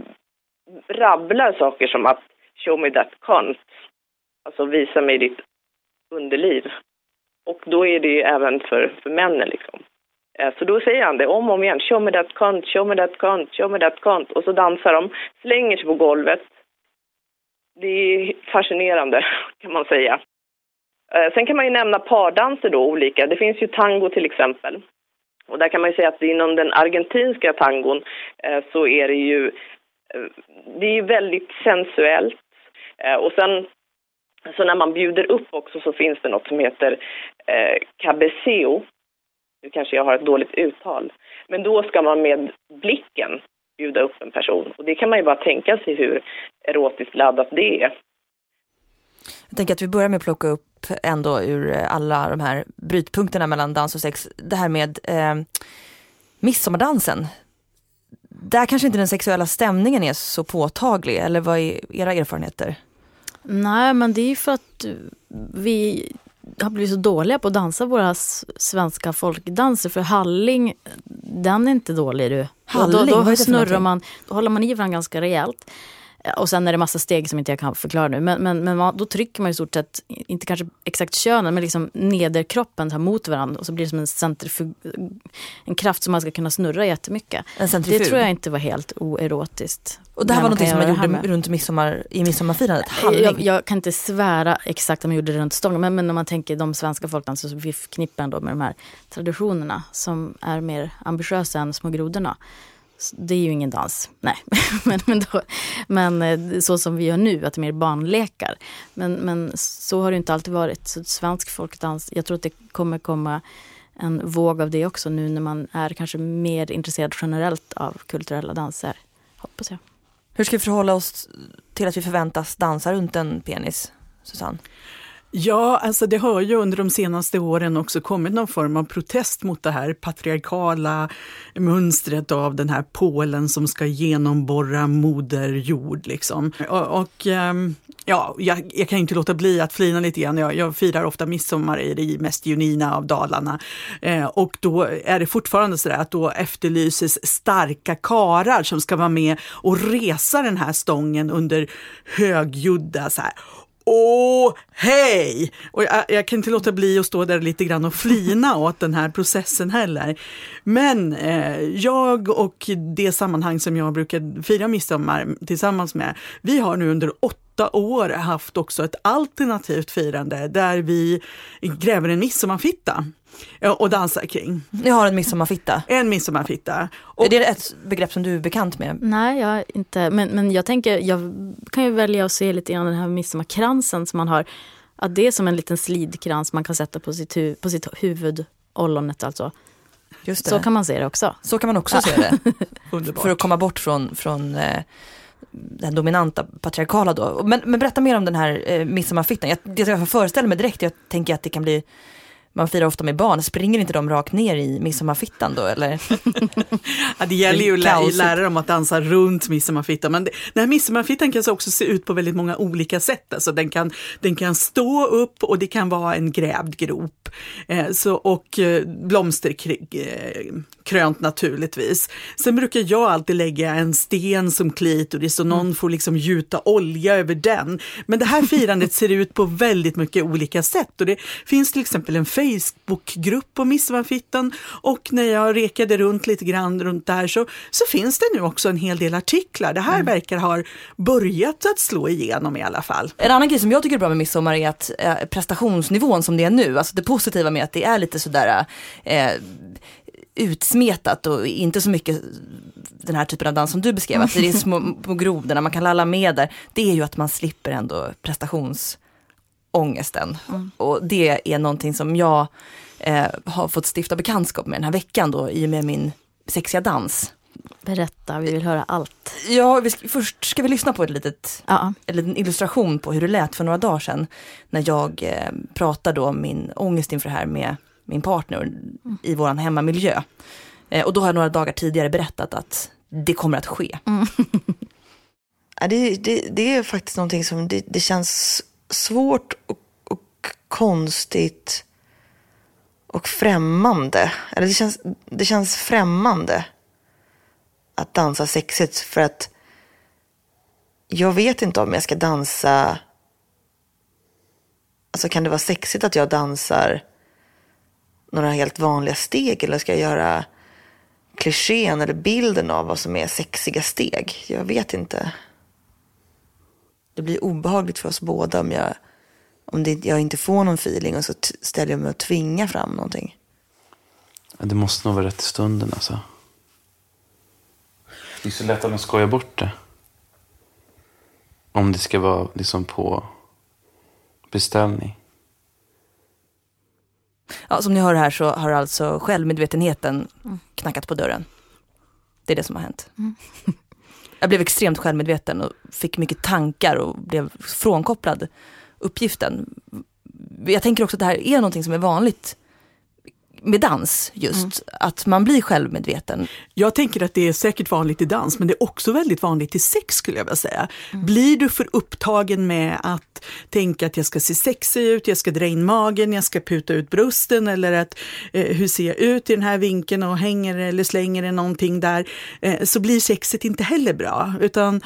rabblar saker som att show me that cunt, alltså visa mig ditt underliv. Och då är det ju även för, för männen liksom. Eh, Så då säger han det om och om igen. Show me that cunt, show me that cunt, show me that cunt. Och så dansar de, slänger sig på golvet. Det är fascinerande [laughs] kan man säga. Eh, sen kan man ju nämna pardanser då olika. Det finns ju tango till exempel. Och där kan man ju säga att inom den argentinska tangon eh, så är det ju eh, det är ju väldigt sensuellt. Och sen så när man bjuder upp också så finns det något som heter eh, cabeceo. Nu kanske jag har ett dåligt uttal. Men då ska man med blicken bjuda upp en person. Och det kan man ju bara tänka sig hur erotiskt laddat det är. Jag tänker att vi börjar med att plocka upp ändå ur alla de här brytpunkterna mellan dans och sex. Det här med eh, midsommardansen. Där kanske inte den sexuella stämningen är så påtaglig, eller vad är era erfarenheter? Nej, men det är ju för att vi har blivit så dåliga på att dansa våra svenska folkdanser. För halling, den är inte dålig du. Halling, då, då, för snurrar man, då håller man i varandra ganska rejält. Och sen är det massa steg som inte jag kan förklara nu. Men, men, men då trycker man i stort sett, inte kanske exakt könen, men liksom nederkroppen så här mot varandra. Och så blir det som en centrifug, en kraft som man ska kunna snurra jättemycket. En centrifug. Det tror jag inte var helt oerotiskt. Och det här var någonting som man gjorde runt midsommar, i midsommarfirandet? Jag, jag kan inte svära exakt om man gjorde det runt stången, men, men om man tänker de svenska folkdanser så vi förknippar ändå med de här traditionerna som är mer ambitiösa än Små grodorna. Det är ju ingen dans, nej. [laughs] men, men, då, men eh, så som vi gör nu, att det är mer barnlekar. Men, men så har det inte alltid varit. Så svensk folkdans, jag tror att det kommer komma en våg av det också nu när man är kanske mer intresserad generellt av kulturella danser. Hoppas jag. Hur ska vi förhålla oss till att vi förväntas dansa runt en penis, Susanne? Ja, alltså det har ju under de senaste åren också kommit någon form av protest mot det här patriarkala mönstret av den här Polen som ska genomborra moder jord. Liksom. Och, och ehm, ja, jag, jag kan inte låta bli att flina lite grann. Jag, jag firar ofta midsommar i det mest junina av Dalarna. Eh, och då är det fortfarande så där att då efterlyses starka karar som ska vara med och resa den här stången under högljudda så här Åh, hej! Och jag, jag kan inte låta bli att stå där lite grann och flina [laughs] åt den här processen heller. Men eh, jag och det sammanhang som jag brukar fira midsommar tillsammans med, vi har nu under åtta år haft också ett alternativt firande där vi gräver en midsommarfitta och dansar kring. Ni har en midsommarfitta. En midsommarfitta. Och Är det ett begrepp som du är bekant med? Nej, jag inte. Men, men jag tänker, jag kan ju välja att se lite grann den här midsommarkransen som man har. Att det är som en liten slidkrans man kan sätta på sitt, hu på sitt huvud, ollonet alltså. Just det. Så kan man se det också. Så kan man också se det. [laughs] underbart. För att komma bort från, från eh, den dominanta patriarkala då. Men, men berätta mer om den här eh, midsommarfittan. Jag, det jag föreställer mig direkt, jag tänker att det kan bli man firar ofta med barn, springer inte de rakt ner i midsommarfittan då eller? [laughs] Ja, det gäller ju att lära dem att dansa runt midsommarfittan. Men det, den här midsommarfittan kan så också se ut på väldigt många olika sätt. Alltså den, kan, den kan stå upp och det kan vara en grävd grop. Eh, så, och eh, blomsterkrönt naturligtvis. Sen brukar jag alltid lägga en sten som klitoris och någon får liksom gjuta olja över den. Men det här firandet ser ut på väldigt mycket olika sätt. Och det finns till exempel en Facebookgrupp på midsommarfittan och när jag rekade runt lite grann runt där så, så finns det nu också en hel del artiklar. Det här verkar ha börjat att slå igenom i alla fall. En annan grej som jag tycker är bra med midsommar är att eh, prestationsnivån som det är nu, alltså det positiva med att det är lite sådär eh, utsmetat och inte så mycket den här typen av dans som du beskrev, att det är små, små grodorna, man kan lalla med där. Det är ju att man slipper ändå prestationsångesten. Och det är någonting som jag eh, har fått stifta bekantskap med den här veckan då, i och med min sexiga dans. Berätta, vi vill höra allt. Ja, vi ska, först ska vi lyssna på ett litet Ja, en liten illustration på hur det lät för några dagar sedan när jag eh, pratade om min ångest inför det här med min partner i våran hemmamiljö. Eh, och då har jag några dagar tidigare berättat att det kommer att ske. Mm. [laughs] Ja, det, det, det är faktiskt någonting som det, det känns svårt och, och konstigt och främmande. Eller det känns, det känns främmande att dansa sexigt för att jag vet inte om jag ska dansa. Alltså kan det vara sexigt att jag dansar några helt vanliga steg eller ska jag göra klichén eller bilden av vad som är sexiga steg? Jag vet inte. Det blir obehagligt för oss båda om jag, om det, jag inte får någon feeling och så ställer jag mig och tvingar fram någonting. Ja, Det måste nog vara rätt i stunden alltså. Det är så lätt att man skojar bort det. Om det ska vara liksom på beställning. Ja, som ni hör här så har alltså självmedvetenheten knackat på dörren. Det är det som har hänt. [laughs] Jag blev extremt självmedveten och fick mycket tankar och blev frånkopplad uppgiften. Jag tänker också att det här är någonting som är vanligt med dans just, att man blir självmedveten. Jag tänker att det är säkert vanligt i dans, men det är också väldigt vanligt i sex skulle jag vilja säga. Blir du för upptagen med att tänka att jag ska se sexig ut, jag ska dra in magen, jag ska puta ut brösten eller att eh, hur ser jag ut i den här vinkeln och hänger eller slänger det någonting där, eh, så blir sexet inte heller bra. Utan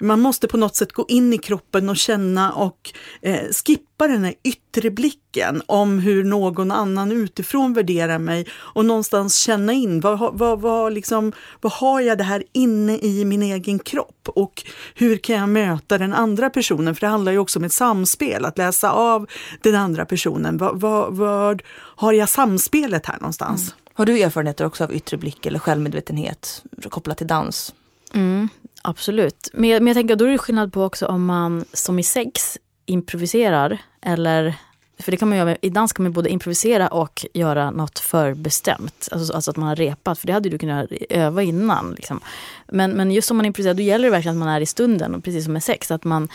man måste på något sätt gå in i kroppen och känna och eh, skippa den här yttre blicken om hur någon annan utifrån värderar mig och någonstans känna in vad, har- vad, vad, liksom, vad har jag det här inne i min egen kropp och hur kan jag möta den andra personen? För det handlar ju också om ett samspel, att läsa av den andra personen. Vad, vad, vad har jag samspelet här någonstans? Mm. Har du erfarenheter också av yttre blick eller självmedvetenhet kopplat till dans? Mm, absolut. Men jag, men jag tänker då är det skillnad på också om man som i sex improviserar eller för det kan man göra, i dans kan man både improvisera och göra något förbestämt. Alltså, alltså att man har repat, för det hade du kunnat öva innan. Liksom. Men, men just om man improviserar, då gäller det verkligen att man är i stunden. Och precis som med sex, att man,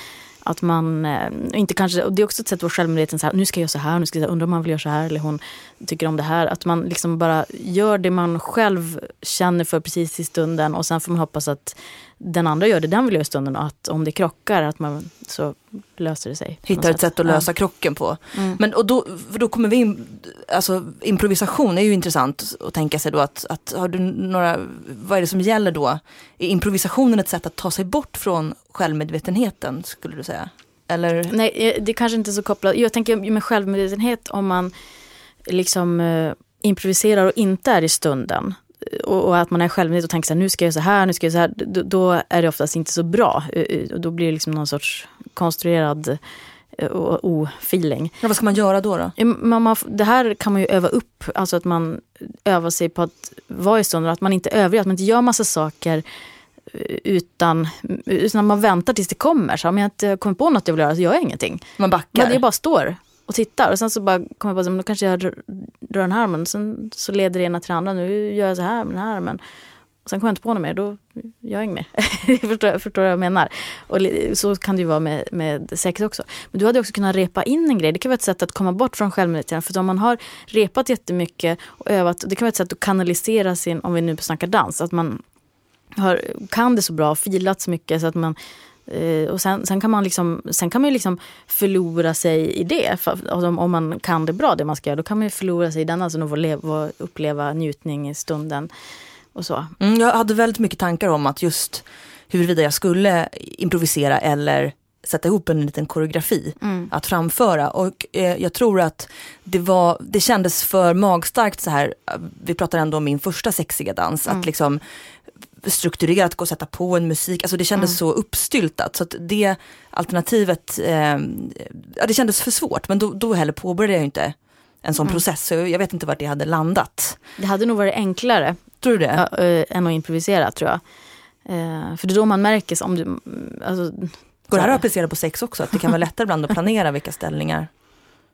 att man eh, inte kanske, och det är också ett sätt att vara självmedveten, så här, nu ska jag göra så här, nu ska jag, undra om man vill göra så här, eller hon tycker om det här. Att man liksom bara gör det man själv känner för precis i stunden och sen får man hoppas att den andra gör det den vill göra i stunden och att om det krockar att man så löser det sig. Hittar ett sätt att lösa krocken på. Men och då, då kommer vi in, alltså improvisation är ju intressant att tänka sig då att, att har du några, vad är det som gäller då? Är improvisationen ett sätt att ta sig bort från självmedvetenheten skulle du säga? Eller? Nej, eh, det är kanske inte är så kopplat. Jag tänker med självmedvetenhet om man liksom eh, improviserar och inte är i stunden. Och, och att man är självmedveten och tänker så här, nu ska jag göra så här, nu ska jag göra så här. Då, då är det oftast inte så bra. Eh, eh, Och då blir det liksom någon sorts konstruerad eh, o-feeling. Ja, vad ska man göra då? då? Man, man, det här kan man ju öva upp, alltså att man övar sig på att vara i stunden, att man inte övriga, att man inte gör massa saker utan, utan man väntar tills det kommer. Så om jag inte kommer på något jag vill göra så gör jag ingenting. Man backar? Men jag bara står och tittar och sen så bara kommer jag på att då kanske jag rör, den här armen. Sen så leder det ena till det andra. Nu gör jag så här med den här armen. Och sen kommer jag inte på något mer, då gör jag inget mer. [laughs] förstår, förstår vad jag menar? Och så kan det ju vara med, med sex också. Men du hade också kunnat repa in en grej. Det kan vara ett sätt att komma bort från självmedvetenheten. För om man har repat jättemycket och övat, det kan vara ett sätt att kanalisera sin, om vi nu snackar dans, att man har, kan det så bra, filat så mycket så att man eh, och sen, sen kan man liksom, sen kan man ju liksom förlora sig i det. För, om, om man kan det bra, det man ska göra, då kan man ju förlora sig i den, alltså få leva, uppleva njutning i stunden. Och så. Mm, jag hade väldigt mycket tankar om att just huruvida jag skulle improvisera eller sätta ihop en liten koreografi att framföra. Och eh, jag tror att det, var, det kändes för magstarkt så här, vi pratar ändå om min första sexiga dans, att liksom strukturerat gå och sätta på en musik, alltså det kändes så uppstyltat. Så att det alternativet, eh, ja, det kändes för svårt, men då, då heller påbörjade jag inte en sån process, så jag vet inte vart det hade landat. Det hade nog varit enklare Tror du det? ja, än att improvisera tror jag. Eh, för det är då man märker, om du, alltså, Går det här att applicera på sex också? Att det kan vara lättare ibland att [laughs] planera vilka ställningar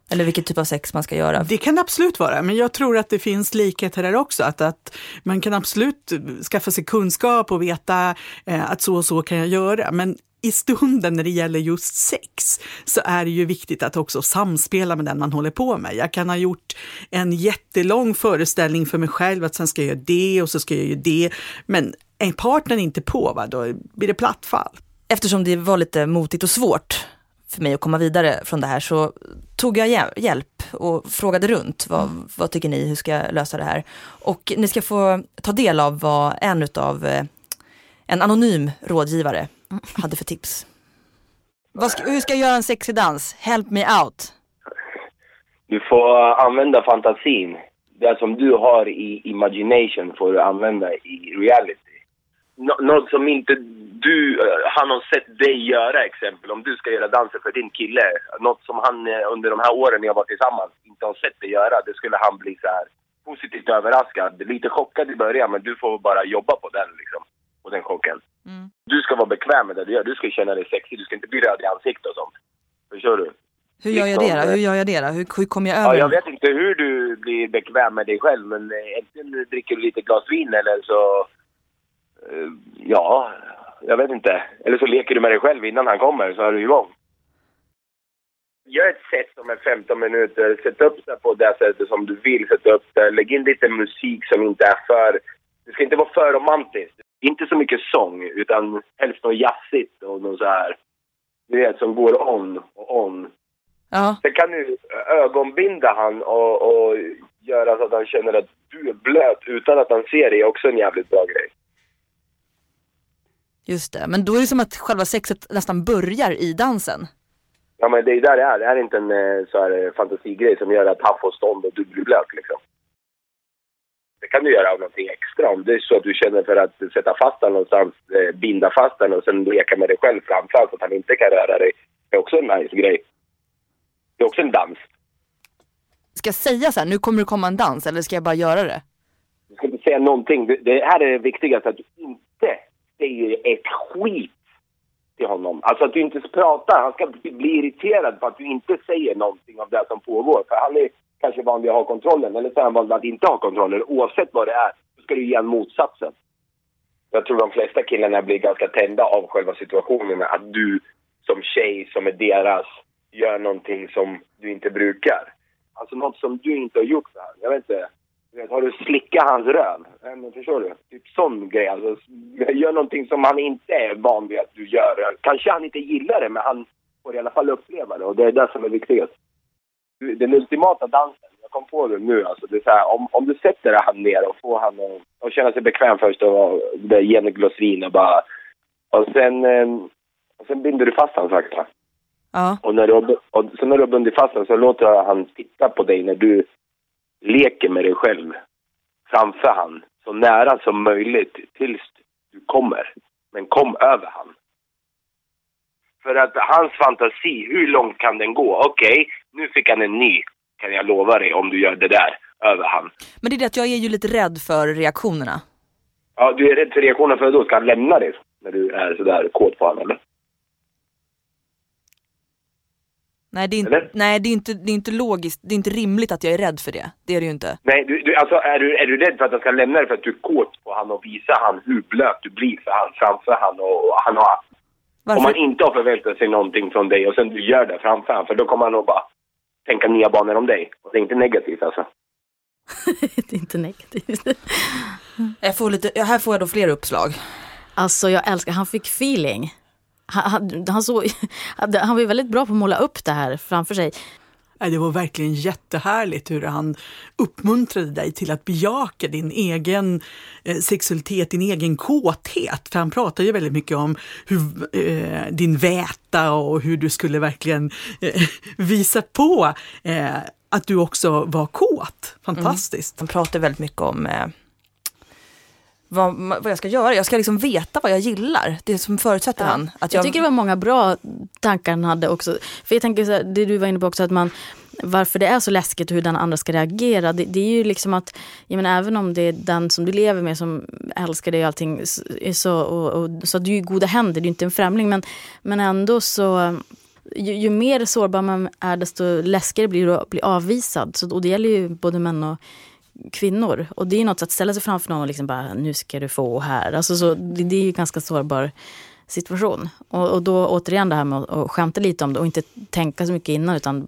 eller vilken typ av sex man ska göra? Det kan absolut vara, men jag tror att det finns likheter där också. Att, att man kan absolut skaffa sig kunskap och veta eh, att så och så kan jag göra. Men i stunden när det gäller just sex så är det ju viktigt att också samspela med den man håller på med. Jag kan ha gjort en jättelång föreställning för mig själv att sen ska jag göra det och så ska jag göra det. Men är partnern inte på, va, då blir det platt fall. Eftersom det var lite motigt och svårt för mig att komma vidare från det här så tog jag hjäl- hjälp och frågade runt. Vad, vad tycker ni? Hur ska jag lösa det här? Och ni ska få ta del av vad en utav eh, en anonym rådgivare hade för tips. Vad ska, hur ska jag göra en sexig dans? Help me out. Du får använda fantasin. Det som du har i imagination får du använda i reality. Nå- något som inte du, eh, han har sett dig göra exempel. Om du ska göra danser för din kille. Något som han eh, under de här åren ni har varit tillsammans inte har sett dig göra. Det skulle han bli så här positivt överraskad. Lite chockad i början men du får bara jobba på den liksom. På den chocken. Du ska vara bekväm med det du gör. Du ska känna dig sexig. Du ska inte bli röd i ansiktet och sånt. Förstår du? Hur gör jag det då? Hur gör jag det då? Hur, hur kommer jag över? Ja, jag vet inte hur du blir bekväm med dig själv, men eh, antingen dricker du lite glas vin eller så... eh, Ja, jag vet inte. Eller så leker du med dig själv innan han kommer, så är du igång. Gör ett set som är 15 minuter, sätt upp det på det sättet som du vill sätta upp det. Lägg in lite musik som inte är för... Det ska inte vara för romantiskt. Inte så mycket sång, utan helst något jazzigt och något så här... Du vet, som går on och on. Ja. Sen kan du ögonbinda han och, och göra så att han känner att du är blöt utan att han ser det är också en jävligt bra grej. Just det, men då är det som att själva sexet nästan börjar i dansen. Ja men det är där det är. Det är inte en eh, så här, eh, fantasigrej som gör att han får stånd och du blir blöt liksom. Det kan du göra av någonting extra om det är så att du känner för att sätta fast den någonstans, eh, binda fast den och sen leka med dig själv framför så att han inte kan röra dig. Det är också en nice grej. Det är också en dans. Ska jag säga så här, nu kommer det komma en dans eller ska jag bara göra det? Du ska inte säga någonting. Det, det här är det viktigaste, att du inte säger ett skit till honom. Alltså att du inte pratar. Han ska bli, bli irriterad på att du inte säger någonting av det som pågår. För han är kanske van vid att ha kontrollen, eller så är han van vid att inte ha kontrollen. Oavsett vad det är, så ska du ge honom motsatsen. Jag tror de flesta killarna blir ganska tända av själva situationen. Att du som tjej, som är deras, gör någonting som du inte brukar. Alltså något som du inte har gjort. Jag vet inte. Har du slickat hans röv? Men Förstår du? Typ sån grej. Alltså, gör någonting som han inte är van vid att du gör. Kanske han inte gillar det, men han får i alla fall uppleva det. Och det är det som är viktigast. Den ultimata dansen, jag kom på det nu alltså. Det är så här, om, om du sätter han ner och får han att, att känna sig bekväm först och det ger en glas vin och bara... Och sen, eh, och sen binder du fast han sakta. Ja. Och, när du, och så när du har bundit fast den så låter han titta på dig när du leker med dig själv framför han. Så nära som möjligt tills du kommer. Men kom över han. För att hans fantasi, hur långt kan den gå? Okej, nu fick han en ny, kan jag lova dig, om du gör det där över han. Men det är det att jag är ju lite rädd för reaktionerna. Ja, du är rädd för reaktionen för då ska han lämna dig när du är sådär kåt på honom, eller? Nej, det är inte, nej det, är inte, det är inte logiskt, det är inte rimligt att jag är rädd för det. Det är det ju inte. Nej, du, du, alltså är du, är du rädd för att han ska lämna dig för att du är kåt på han och visa han hur blöt du blir för han framför han och, och han har... Om Varför? han inte har förväntat sig någonting från dig och sen du gör det framför han, för då kommer han nog bara tänka nya banor om dig. Och det är inte negativt alltså. [laughs] det är inte negativt. Jag får lite, här får jag då fler uppslag. Alltså jag älskar, han fick feeling. Han, [laughs] han, såg, han var ju väldigt bra på att måla upp det här framför sig. Det var verkligen jättehärligt hur han uppmuntrade dig till att bejaka din egen eh, sexualitet, din egen kåthet. För han pratar ju väldigt mycket om hur, eh, din väta och hur du skulle verkligen eh, [laughs] visa på eh, att du också var kåt. Fantastiskt. Han pratar väldigt mycket om eh, vad, vad jag ska göra. Jag ska liksom veta vad jag gillar. Det som förutsätter han. Att Jag tycker det var många bra tankar han hade också. För jag tänker så här, det du var inne på också, att man varför det är så läskigt och hur den andra ska reagera. Det, det är ju liksom att, jag menar, även om det är den som du lever med som älskar dig och allting, så, och, och, så att du är i goda händer, du är inte en främling. Men, men ändå så, ju, ju mer sårbar man är desto läskigare blir det att bli avvisad. Så, och det gäller ju både män och kvinnor. Och det är något att ställa sig framför någon och liksom bara, nu ska du få här. Alltså så, det, det är ju en ganska sårbar situation. Och, och då återigen det här med att, och skämta lite om det och inte tänka så mycket innan utan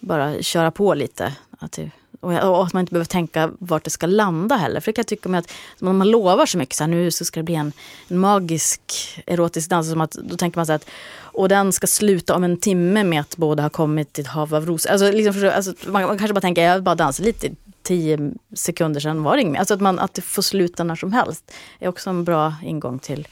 bara köra på lite. Att det, och, att man inte behöver tänka vart det ska landa heller. För det kan jag tycka med att om man lovar så mycket, så här, nu så ska det bli en, en magisk erotisk dans. Som att, då tänker man så här att och den ska sluta om en timme med att båda har kommit till ett hav av rosor. Alltså, liksom, alltså, man, man kanske bara tänker, jag bara dansar lite tio sekunder sedan var det inget mer. Alltså att, man, att det får sluta när som helst är också en bra ingång till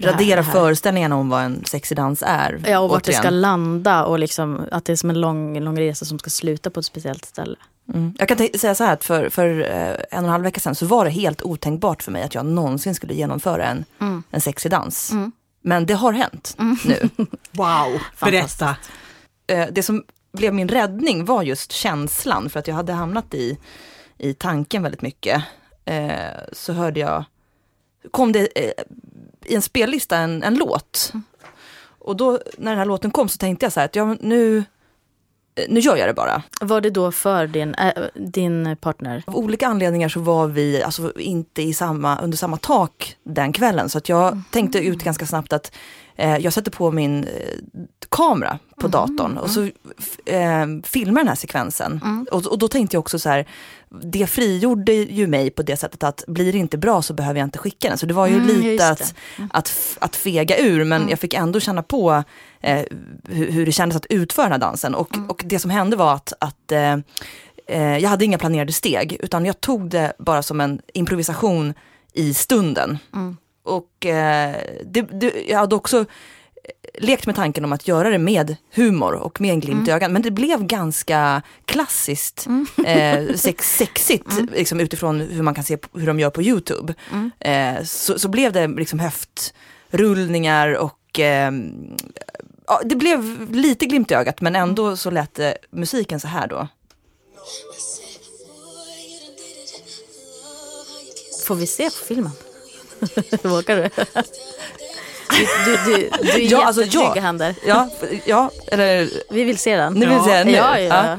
radera föreställningen om vad en sexig dans är. Ja, och vart det ska landa och liksom, att det är som en lång, lång resa som ska sluta på ett speciellt ställe. Mm. Jag kan säga så här att för, för eh, en och en halv vecka sedan så var det helt otänkbart för mig att jag någonsin skulle genomföra en, Mm. en sexig dans. Mm. Men det har hänt nu. [laughs] Wow, berätta. Eh, det som blev min räddning var just känslan för att jag hade hamnat i, i tanken väldigt mycket. Eh, så hörde jag, kom det eh, i en spellista en, en låt. Och då när den här låten kom så tänkte jag så här att ja, nu, eh, nu gör jag det bara. Var det då för din, äh, din partner? Av olika anledningar så var vi alltså, inte i samma, under samma tak den kvällen. Så att jag tänkte ut ganska snabbt att jag sätter på min eh, kamera på datorn och så f- eh, filmar den här sekvensen. Och, och då tänkte jag också så här, det frigjorde ju mig på det sättet att blir det inte bra så behöver jag inte skicka den. Så det var ju Mm, lite att, att, f- att fega ur men jag fick ändå känna på eh, hur, hur det kändes att utföra den här dansen. Och, och det som hände var att, att eh, eh, jag hade inga planerade steg utan jag tog det bara som en improvisation i stunden. Mm. Och eh, det, det, jag hade också lekt med tanken om att göra det med humor och med en glimt i ögat. Men det blev ganska klassiskt eh, sex, sexigt liksom, utifrån hur man kan se hur de gör på Youtube. Eh, så, så blev det liksom höftrullningar och eh, ja, det blev lite glimt i ögat men ändå så lät musiken så här då. Får vi se på filmen? [laughs] Vågar du? Du, du, du, är Ja, alltså, ja. händer. Ja, ja eller Vi vill se den. Ni vill se den nu? Ja, ja.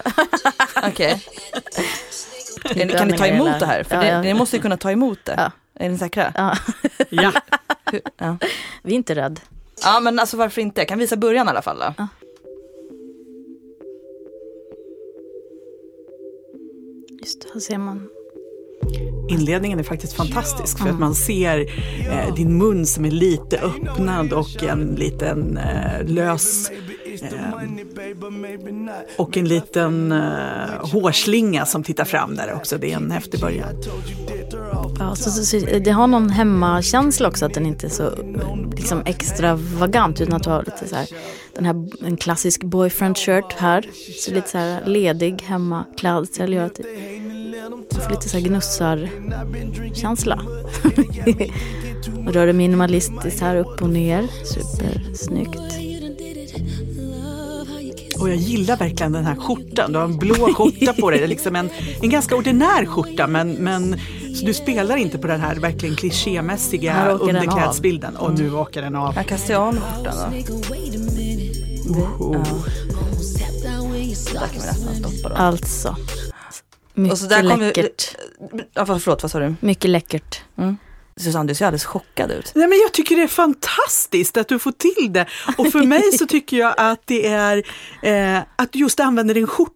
[laughs] okej. Kan ni ta emot det här? För Ja, det, ja. ni måste ju kunna ta emot det. Ja. Är ni säkra? Ja. Ja. Ja. Vi är inte rädd. ja, men alltså varför inte? Jag kan visa början i alla fall då. Just det, här ser man. Inledningen är faktiskt fantastisk för att man ser eh, din mun som är lite öppnad och en liten eh, lös och en liten eh, hårslinga som tittar fram där också. Det är en häftig början. Ja, så, så, så, det har någon hemmakänsla också att den inte är så liksom, extravagant utan att du har lite så här, den här, en klassisk boyfriend shirt här. Så lite så här ledig hemmaklädsel gör att det, du får lite så här gnussar-känsla. och [laughs] rör det minimalistiskt här upp och ner. Supersnyggt. Och jag gillar verkligen den här skjortan. Du har en blå skjorta på dig. Det är liksom en, en ganska ordinär skjorta men, men så du spelar inte på den här verkligen klichémässiga av. underklädsbilden. Och nu åker den av. Jag kastar av mig skjortan då. Oh. Där kan vi nästan stoppa då. Alltså. Mycket Och så där kommer- läckert. Ja, fast förlåt, vad sa du? Mycket läckert. Susanne, du ser alldeles chockad ut. Nej, men jag tycker det är fantastiskt att du får till det. Och för mig så tycker jag att det är eh, att du just använder en skjorta.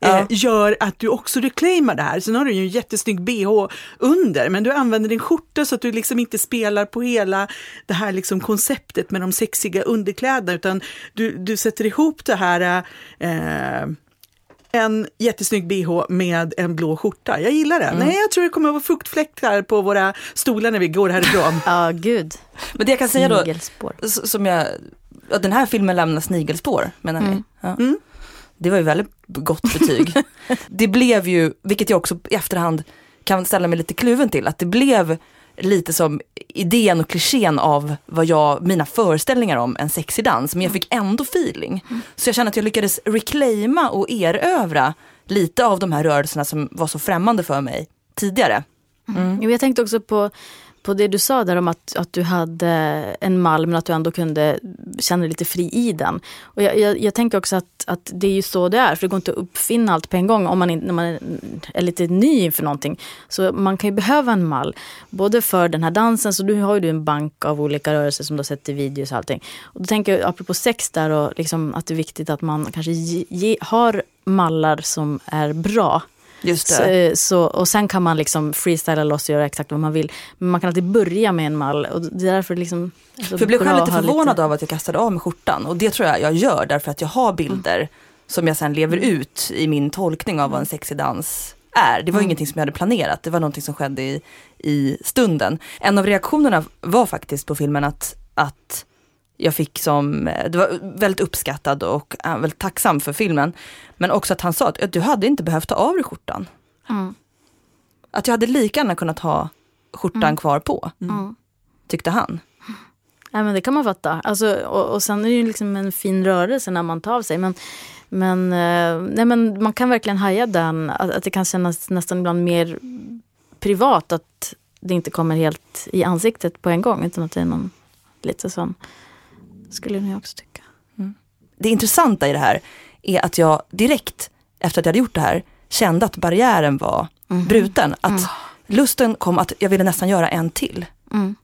Eh, Ja. gör att du också reclaimar det här. Sen har du ju en jättesnygg bh under, men du använder din skjorta så att du liksom inte spelar på hela det här liksom konceptet med de sexiga underkläderna, utan du, du sätter ihop det här eh, en jättesnygg bh med en blå skjorta. Jag gillar det. Nej, jag tror det kommer att vara fuktfläckar på våra stolar när vi går härifrån. [laughs] Ja, gud. Men det jag kan säga då, som jag, ja, den här filmen lämnar snigelspår, menar ni? Ja. Det var ju väldigt gott betyg. [laughs] det blev ju, vilket jag också i efterhand kan ställa mig lite kluven till, att det blev lite som idén och klichén av vad jag, mina föreställningar om en sexig dans, men jag fick ändå feeling. Så jag känner att jag lyckades reclaima och erövra lite av de här rörelserna som var så främmande för mig tidigare. Jo, Jag tänkte också på, på det du sa där om att, att du hade en mall men att du ändå kunde känna dig lite fri i den. Och jag, jag, jag tänker också att, att det är ju så det är, för det går inte att uppfinna allt på en gång om man, när man är lite ny inför någonting. Så man kan ju behöva en mall, både för den här dansen, så du har ju du en bank av olika rörelser som du har sett i videos och allting. Och då tänker jag apropå sex där och liksom att det är viktigt att man kanske ge, ge, har mallar som är bra. Just Så, det. eh, så, och sen kan man liksom freestyla loss och göra exakt vad man vill. Men man kan alltid börja med en mall. Och det är därför liksom, är så För jag blev själv lite förvånad av att jag kastade av mig skjortan och det tror jag jag gör därför att jag har bilder som jag sen lever ut i min tolkning av vad en sexig dans är. Det var ingenting som jag hade planerat, det var någonting som skedde i, i stunden. En av reaktionerna var faktiskt på filmen att, att jag fick som, det var väldigt uppskattad och äh, väldigt tacksam för filmen. Men också att han sa att du hade inte behövt ta av dig skjortan. Mm. Att jag hade lika gärna kunnat ha skjortan kvar på, Mm. tyckte han. Nej, men det kan man fatta. Alltså, och, och sen är det ju liksom en fin rörelse när man tar av sig. Men, men, eh, nej, men man kan verkligen haja den. Att, att det kan kännas nästan ibland mer privat. Att det inte kommer helt i ansiktet på en gång. Utan att det är någon lite sån. Skulle jag också tycka. det intressanta i det här är att jag direkt efter att jag hade gjort det här kände att barriären var bruten. Att lusten kom att jag ville nästan göra en till. Mm.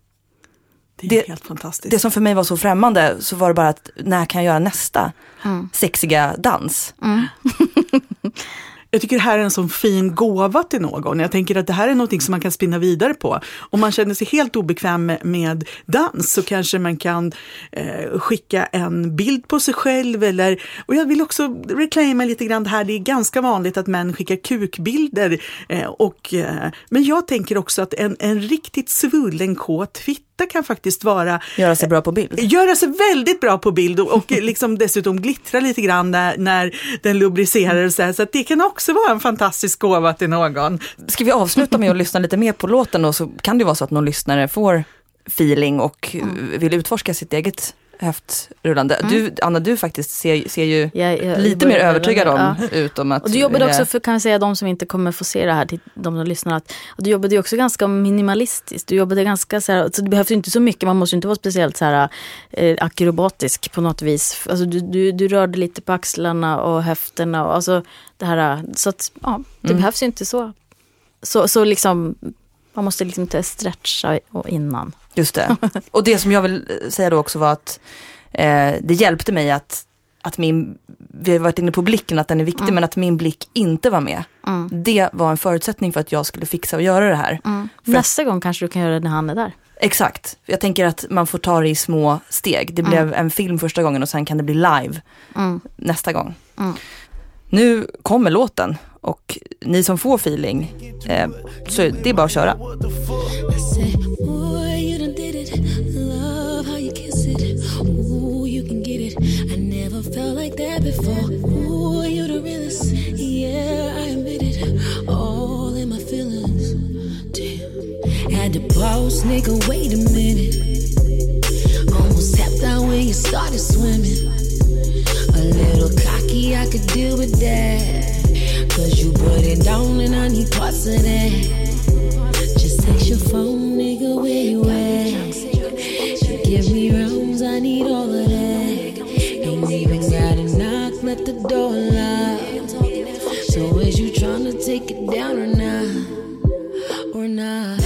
Det är Det- helt fantastiskt. Det som för mig var så främmande så var det bara att när kan jag göra nästa sexiga dans? [laughs] Jag tycker det här är en sån fin gåva till någon. Jag tänker att det här är någonting som man kan spinna vidare på. Om man känner sig helt obekväm med, med dans så kanske man kan eh, skicka en bild på sig själv. Eller, och jag vill också reclaima lite grann det här. Det är ganska vanligt att män skickar kukbilder. Eh, och, eh, men jag tänker också att en, en riktigt svullen kåt fitta detta kan faktiskt vara Göra sig bra på bild. göra sig väldigt bra på bild och, och [laughs] liksom dessutom glittra lite grann när, när den lubricerar och så här. Så det kan också vara en fantastisk gåva till någon. Ska vi avsluta med att lyssna lite mer på låten då så kan det vara så att någon lyssnare får feeling och Mm. vill utforska sitt eget höftrullande. Du, Anna, du faktiskt ser, ser ju Jag- jag- lite jag mer övertygad om, ja. ut om att... Och du jobbade också för, kan vi säga, de som inte kommer få se det här, till de som lyssnar, att du jobbade ju också ganska minimalistiskt. Du jobbade ganska så här, så det behövs inte så mycket, man måste inte vara speciellt så här eh, akrobatisk på något vis. Alltså du, du, du rörde lite på axlarna och höfterna och alltså det här, så att ja, det Mm. behövs ju inte så, så, så liksom, man måste liksom inte stretcha innan. Just det. [laughs] Och det som jag vill eh, säga då också var att eh, det hjälpte mig att, att min, vi har varit inne på blicken, att den är viktig, Mm. men att min blick inte var med. Det var en förutsättning för att jag skulle fixa och göra det här. För Nästa gång kanske du kan göra det när han är där. Exakt. Jag tänker att man får ta det i små steg. Det blev en film första gången och sen kan det bli live Mm. nästa gång. Nu kommer låten och ni som får feeling, eh, så det är bara att köra. before. Ooh, you the realest. Yeah, I admit it. All in my feelings. Damn. Had to pause, nigga. Wait a minute. Almost tapped out when you started swimming. A little cocky, I could deal with that. Cause you put it down and I need parts of that. Just text your phone, nigga, where you at? You give me rooms, I need all of that let the door lock. So is you trying to take it down or not? Or not?